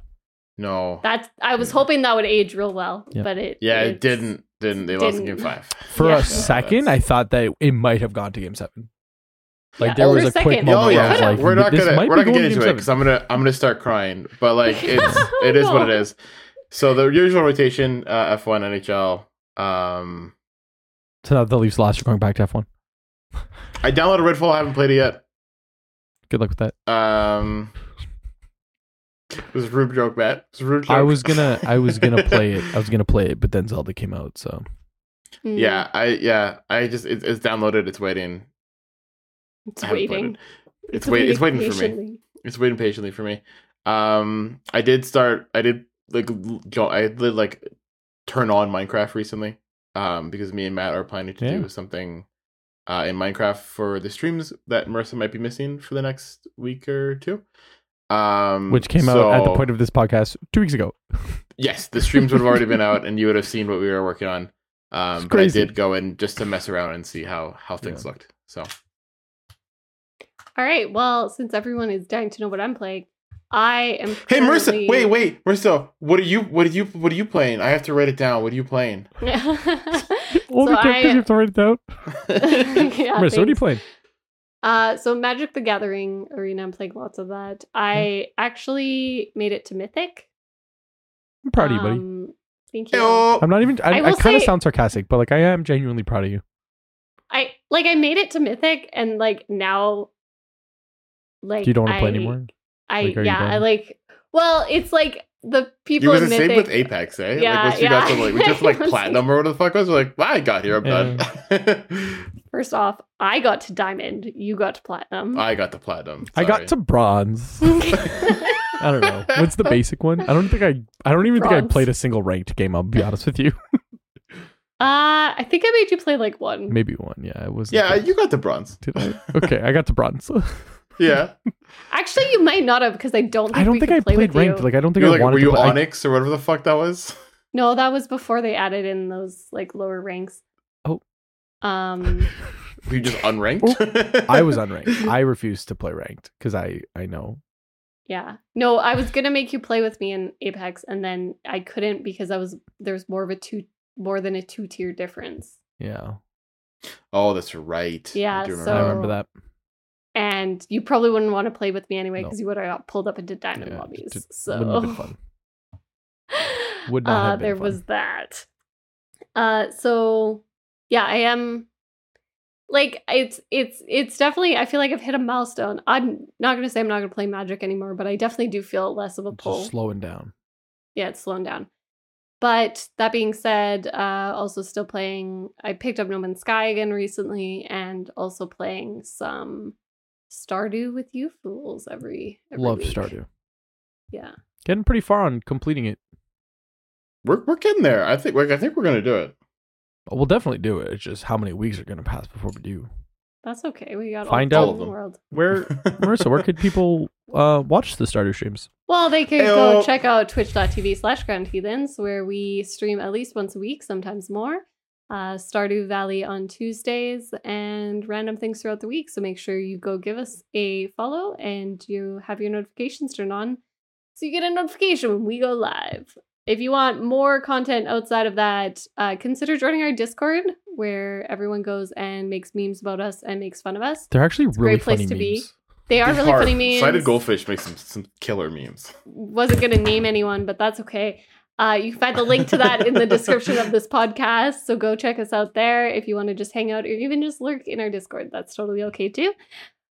no. that's. I was hoping that would age real well, Yeah. but it. yeah, it didn't. Didn't they lost in game five? For Yeah. a second, I thought that it might have gone to Game Seven. Like Yeah, there for was a a quick moment Oh where I yeah, was like, we're not gonna might we're not gonna get into it because I'm gonna I'm gonna start crying. But like (laughs) it's it is what it is. So the usual rotation: uh, F1, NHL. Um, So now the Leafs lost. You're going back to F one. I downloaded Redfall. I haven't played it yet. Good luck with that. Um, it was a rude joke, Matt. It was a rude joke. I was gonna, I was gonna (laughs) play it. I was gonna play it, but then Zelda came out. So Mm, yeah, I yeah, I just it, it's downloaded. It's waiting. It's I waiting. it. It's wait. It's waiting for me. It's waiting patiently for me. Um, I did start. I did like go. I did like turn on Minecraft recently. Um, because me and Matt are planning to Yeah. do something uh in Minecraft for the streams that Marissa might be missing for the next week or two. Um, which came out at the point of this podcast two weeks ago. (laughs) Yes, the streams would have already been out, and you would have seen what we were working on. Um, but I did go in just to mess around and see how how things Yeah. looked. So All right. Well, since everyone is dying to know what I'm playing, I am. Hey Marissa, wait, wait, Marissa, what are you what are you what are you playing? I have to write it down. What are you playing? (laughs) Only So because I- you have to write it down. (laughs) (laughs) yeah, Marissa, what are you thanks. playing? Uh, so Magic the Gathering Arena, I'm playing lots of that. I actually made it to Mythic. I'm proud of you, buddy. Um, Thank you. Heyo. I'm not even. I, I I, kind of say- sound sarcastic, but like I am genuinely proud of you. I like I made it to Mythic, and like now, like Do you don't want to play anymore? I Like, yeah, I like. Well, it's like the You people was in the same with Apex, eh? Yeah, like once you got yeah. to like (laughs) we just like It was platinum or whatever the fuck was, we're like, well, I got here, I'm done. (laughs) First off, I got to diamond. You got to platinum. I got the platinum. I got to bronze. (laughs) I don't know. What's the basic one? I don't think I. I don't even think I played a single ranked game. I'll be honest with you. Uh, I think I made you play like one. Maybe one. Yeah, it was. Yeah, you got the bronze. Did I? Okay, I got to bronze. Yeah. (laughs) Actually, you might not have because I don't. Think I don't we think could I play played ranked. You. Like I don't think You're I like, wanted were you to. Play, I- Onyx or whatever the fuck that was? (laughs) No, that was before they added in those like lower ranks. Oh. Um. Were you just unranked? (laughs) I was unranked. I refused to play ranked because I I know. Yeah. No, I was gonna make you play with me in Apex, and then I couldn't because I was there's more of a two more than a two tier difference, Yeah, oh, that's right. I Yeah, do remember so- I remember that. And you probably wouldn't want to play with me anyway No. because you would have got pulled up into diamond Yeah, lobbies. just so wouldn't have been fun. (laughs) Would not uh, have been there fun. was that. Uh, so yeah, I am like it's it's it's definitely. I feel like I've hit a milestone. I'm not gonna say I'm not gonna play Magic anymore, but I definitely do feel less of a pull. Just slowing down. yeah, it's slowing down. But that being said, uh, also still playing. I picked up No Man's Sky again recently, and also playing some Stardew with you fools every. every Love week. Stardew. Yeah, Getting pretty far on completing it. We're we're getting there. I think like I think we're gonna do it. We'll definitely do it. It's just how many weeks are going to pass before we do. that's okay. We got Find all, out- the time in the world. Where, Marissa, where could people uh, watch the Stardew streams. Well, they could Ayo. go check out twitch.tv slash Crowned Heathens, where we stream at least once a week, sometimes more. Uh, Stardew Valley on Tuesdays and random things throughout the week. So make sure you go give us a follow and you have your notifications turned on so you get a notification when we go live. If you want more content outside of that, uh, consider joining our Discord where everyone goes and makes memes about us and makes fun of us. They're actually a really great place funny to be. memes. They are Be really hard. funny memes. Sighted Goldfish makes some, some killer memes. wasn't going to name anyone, but that's okay. Uh, you can find the link to that in the description of this podcast. So go check us out there if you want to just hang out or even just lurk in our Discord. That's totally okay too.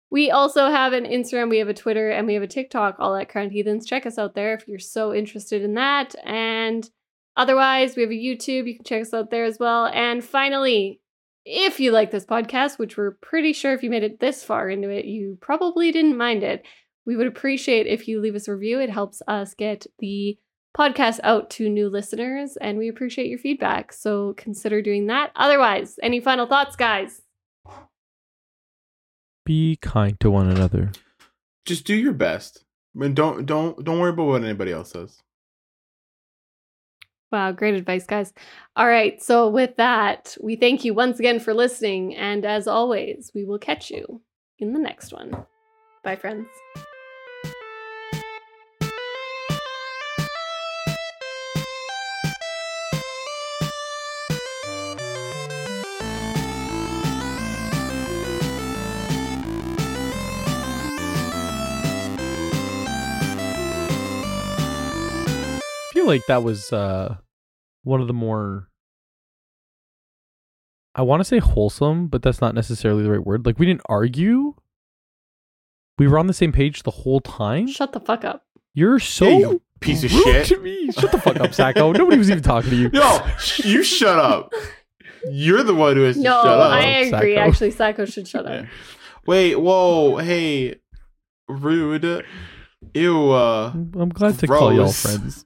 We also have an Instagram, we have a Twitter, and we have a TikTok, all at Crowned Heathens. Check us out there if you're so interested in that. And otherwise, we have a YouTube. You can check us out there as well. And finally, if you like this podcast, which we're pretty sure if you made it this far into it, you probably didn't mind it. We would appreciate if you leave us a review. It helps us get the podcast out to new listeners, and we appreciate your feedback. So consider doing that. Otherwise, any final thoughts, guys? Be kind to one another. Just do your best. I mean, don't don't don't worry about what anybody else says. Wow, great advice, guys. All right, so with that, we thank you once again for listening, and as always, we will catch you in the next one. Bye, friends. Like that was uh, one of the more. I want to say wholesome, but that's not necessarily the right word. Like we didn't argue. We were on the same page the whole time. Shut the fuck up. You're so Yeah, you piece of rude shit. to me. Shut the fuck up, Sacco. Nobody was even talking to you. No, you shut up. You're the one who has to No, shut up. I agree. Sacco. Actually, Sacco should shut up. Wait, whoa, hey, rude. Ew, uh, I'm glad to call y'all friends.